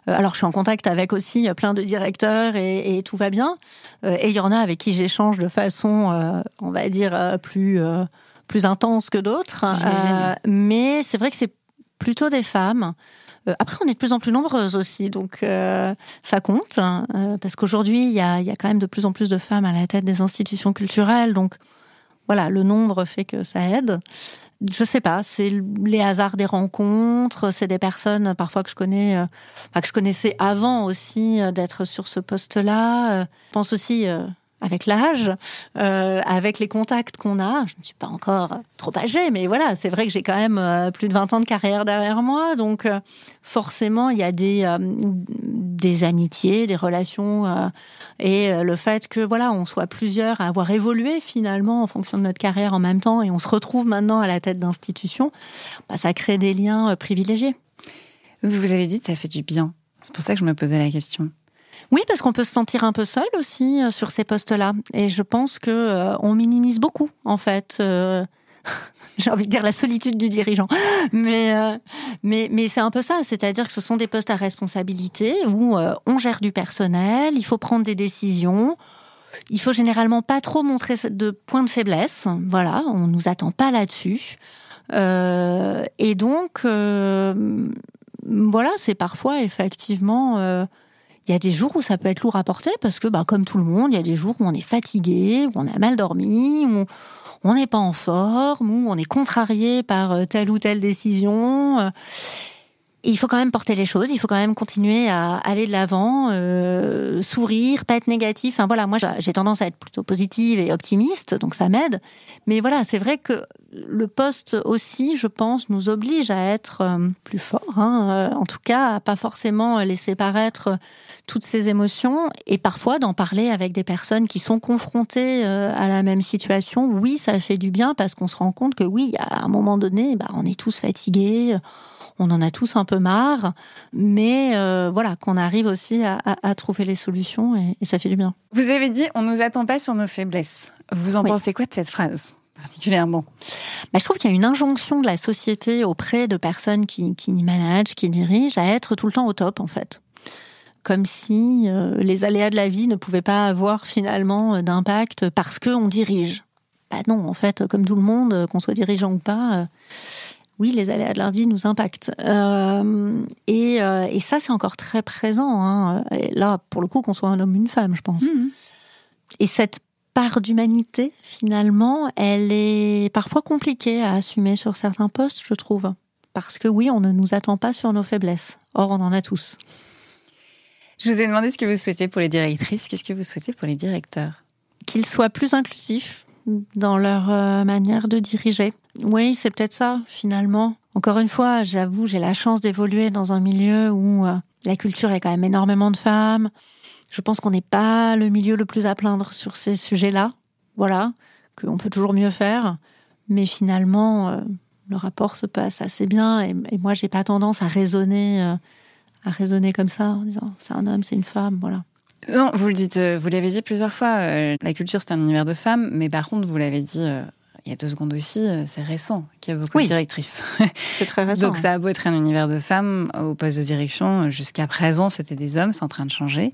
Speaker 1: Euh, alors, je suis en contact avec aussi plein de directeurs et, et tout va bien. Euh, et il y en a avec qui j'échange de façon, euh, on va dire, euh, plus, euh, plus intense que d'autres. Euh, mais c'est vrai que c'est plutôt des femmes. Euh, Après, on est de plus en plus nombreuses aussi, donc euh, ça compte, hein, euh, parce qu'aujourd'hui, il y y a quand même de plus en plus de femmes à la tête des institutions culturelles, donc voilà, le nombre fait que ça aide. Je sais pas, c'est les hasards des rencontres, c'est des personnes parfois que je connais, euh, que je connaissais avant aussi euh, d'être sur ce poste-là. Euh, Je pense aussi euh, avec l'âge, euh, avec les contacts qu'on a. Je ne suis pas encore trop âgée, mais voilà, c'est vrai que j'ai quand même euh, plus de 20 ans de carrière derrière moi, donc euh, forcément il y a des amitiés, des relations, et le fait que voilà, on soit plusieurs à avoir évolué finalement en fonction de notre carrière en même temps, et on se retrouve maintenant à la tête d'institutions, bah, ça crée des liens privilégiés.
Speaker 6: Vous avez dit que ça fait du bien. C'est pour ça que je me posais la question.
Speaker 1: Oui, parce qu'on peut se sentir un peu seul aussi euh, sur ces postes-là. Et je pense que euh, on minimise beaucoup, en fait. euh, (laughs) J'ai envie de dire la solitude du dirigeant, mais mais mais c'est un peu ça, c'est-à-dire que ce sont des postes à responsabilité où on gère du personnel, il faut prendre des décisions, il faut généralement pas trop montrer de points de faiblesse, voilà, on nous attend pas là-dessus, et donc voilà, c'est parfois effectivement il y a des jours où ça peut être lourd à porter parce que, bah, comme tout le monde, il y a des jours où on est fatigué, où on a mal dormi, où on n'est pas en forme, où on est contrarié par euh, telle ou telle décision. Il faut quand même porter les choses, il faut quand même continuer à aller de l'avant, euh, sourire, pas être négatif. Enfin voilà, moi j'ai tendance à être plutôt positive et optimiste, donc ça m'aide. Mais voilà, c'est vrai que le poste aussi, je pense, nous oblige à être euh, plus fort. Hein, euh, en tout cas, à pas forcément laisser paraître toutes ces émotions et parfois d'en parler avec des personnes qui sont confrontées euh, à la même situation. Oui, ça fait du bien parce qu'on se rend compte que oui, à un moment donné, bah, on est tous fatigués. On en a tous un peu marre, mais euh, voilà, qu'on arrive aussi à, à- à trouver les solutions et, et ça fait du bien.
Speaker 6: Vous avez dit on nous attend pas sur nos faiblesses. Vous en
Speaker 1: Oui.
Speaker 6: pensez quoi de cette phrase particulièrement?
Speaker 1: Bah, je trouve qu'il y a une injonction de la société auprès de personnes qui, qui managent, qui dirigent, à être tout le temps au top, en fait. Comme si euh, les aléas de la vie ne pouvaient pas avoir finalement d'impact parce qu'on dirige. Bah non, en fait, comme tout le monde, qu'on soit dirigeant ou pas, euh, oui, les aléas de la vie nous impactent. Euh, et, euh, et ça, c'est encore très présent. Hein. Et là, pour le coup, qu'on soit un homme ou une femme, je pense. Et cette part d'humanité, finalement, elle est parfois compliquée à assumer sur certains postes, je trouve. Parce que oui, on ne nous attend pas sur nos faiblesses. Or, on en a tous.
Speaker 6: Je vous ai demandé ce que vous souhaitez pour les directrices. Qu'est-ce que vous souhaitez pour les directeurs?
Speaker 1: Qu'ils soient plus inclusifs dans leur euh, manière de diriger. Oui, c'est peut-être ça, finalement. Encore une fois, j'avoue, j'ai la chance d'évoluer dans un milieu où euh, la culture est quand même énormément de femmes. Je pense qu'on n'est pas le milieu le plus à plaindre sur ces sujets-là. Voilà, qu'on peut toujours mieux faire. Mais finalement, euh, le rapport se passe assez bien. Et, et moi, j'ai pas tendance à raisonner, euh, à raisonner comme ça, en disant c'est un homme, c'est une femme, voilà.
Speaker 6: Non, vous le dites, vous l'avez dit plusieurs fois. la culture c'est un univers de femmes, mais par contre vous l'avez dit il y a deux secondes aussi. euh, c'est récent qu'il y a beaucoup
Speaker 1: Oui.
Speaker 6: de directrices. (laughs)
Speaker 1: C'est très récent.
Speaker 6: Donc ça a beau être un univers de femmes au poste de direction, jusqu'à présent c'était des hommes, c'est en train de changer.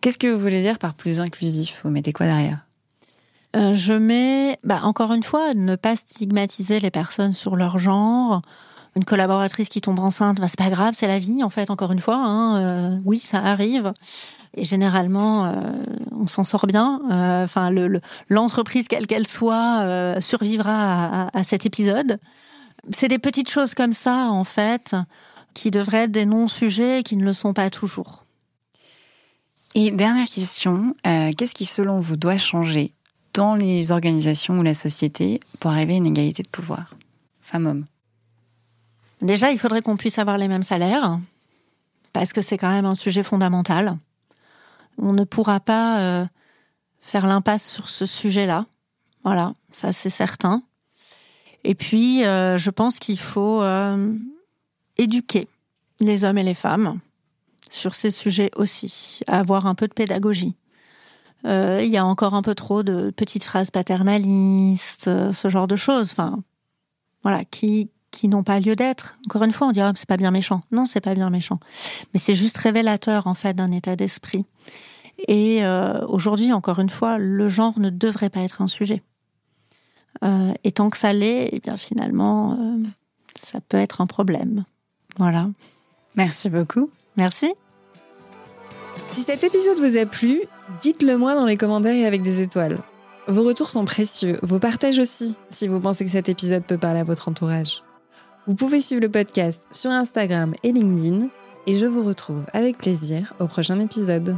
Speaker 6: Qu'est-ce que vous voulez dire par plus inclusif? Vous mettez quoi derrière?
Speaker 1: Euh, je mets, bah, encore une fois, ne pas stigmatiser les personnes sur leur genre. Une collaboratrice qui tombe enceinte, bah, c'est pas grave, c'est la vie, en fait, encore une fois. hein, euh, oui, ça arrive. Et généralement, euh, on s'en sort bien. Euh, Enfin, le- le- l'entreprise, quelle qu'elle soit, euh, survivra à, à- à cet épisode. C'est des petites choses comme ça, en fait, qui devraient être des non-sujets et qui ne le sont pas toujours.
Speaker 6: Et dernière question, qu'est-ce qui selon vous doit changer dans les organisations ou la société pour arriver à une égalité de pouvoir? Femmes-hommes.
Speaker 1: Déjà, il faudrait qu'on puisse avoir les mêmes salaires. parce que c'est quand même un sujet fondamental. On ne pourra pas euh, faire l'impasse sur ce sujet-là. Voilà, ça c'est certain. Et puis, euh, je pense qu'il faut euh, éduquer les hommes et les femmes sur ces sujets aussi, avoir un peu de pédagogie. Il y a encore un peu trop de petites phrases paternalistes, ce genre de choses. Enfin, voilà, qui qui n'ont pas lieu d'être. Encore une fois, on dirait c'est pas bien méchant. Non, c'est pas bien méchant, mais c'est juste révélateur en fait d'un état d'esprit. Et euh, aujourd'hui, encore une fois, le genre ne devrait pas être un sujet. Euh, et tant que ça l'est, eh bien finalement, euh, ça peut être un problème. Voilà.
Speaker 7: Merci beaucoup.
Speaker 1: Merci.
Speaker 6: Si cet épisode vous a plu, dites-le moi dans les commentaires et avec des étoiles. Vos retours sont précieux, vos partages aussi, si vous pensez que cet épisode peut parler à votre entourage. Vous pouvez suivre le podcast sur Instagram et LinkedIn, et je vous retrouve avec plaisir au prochain épisode.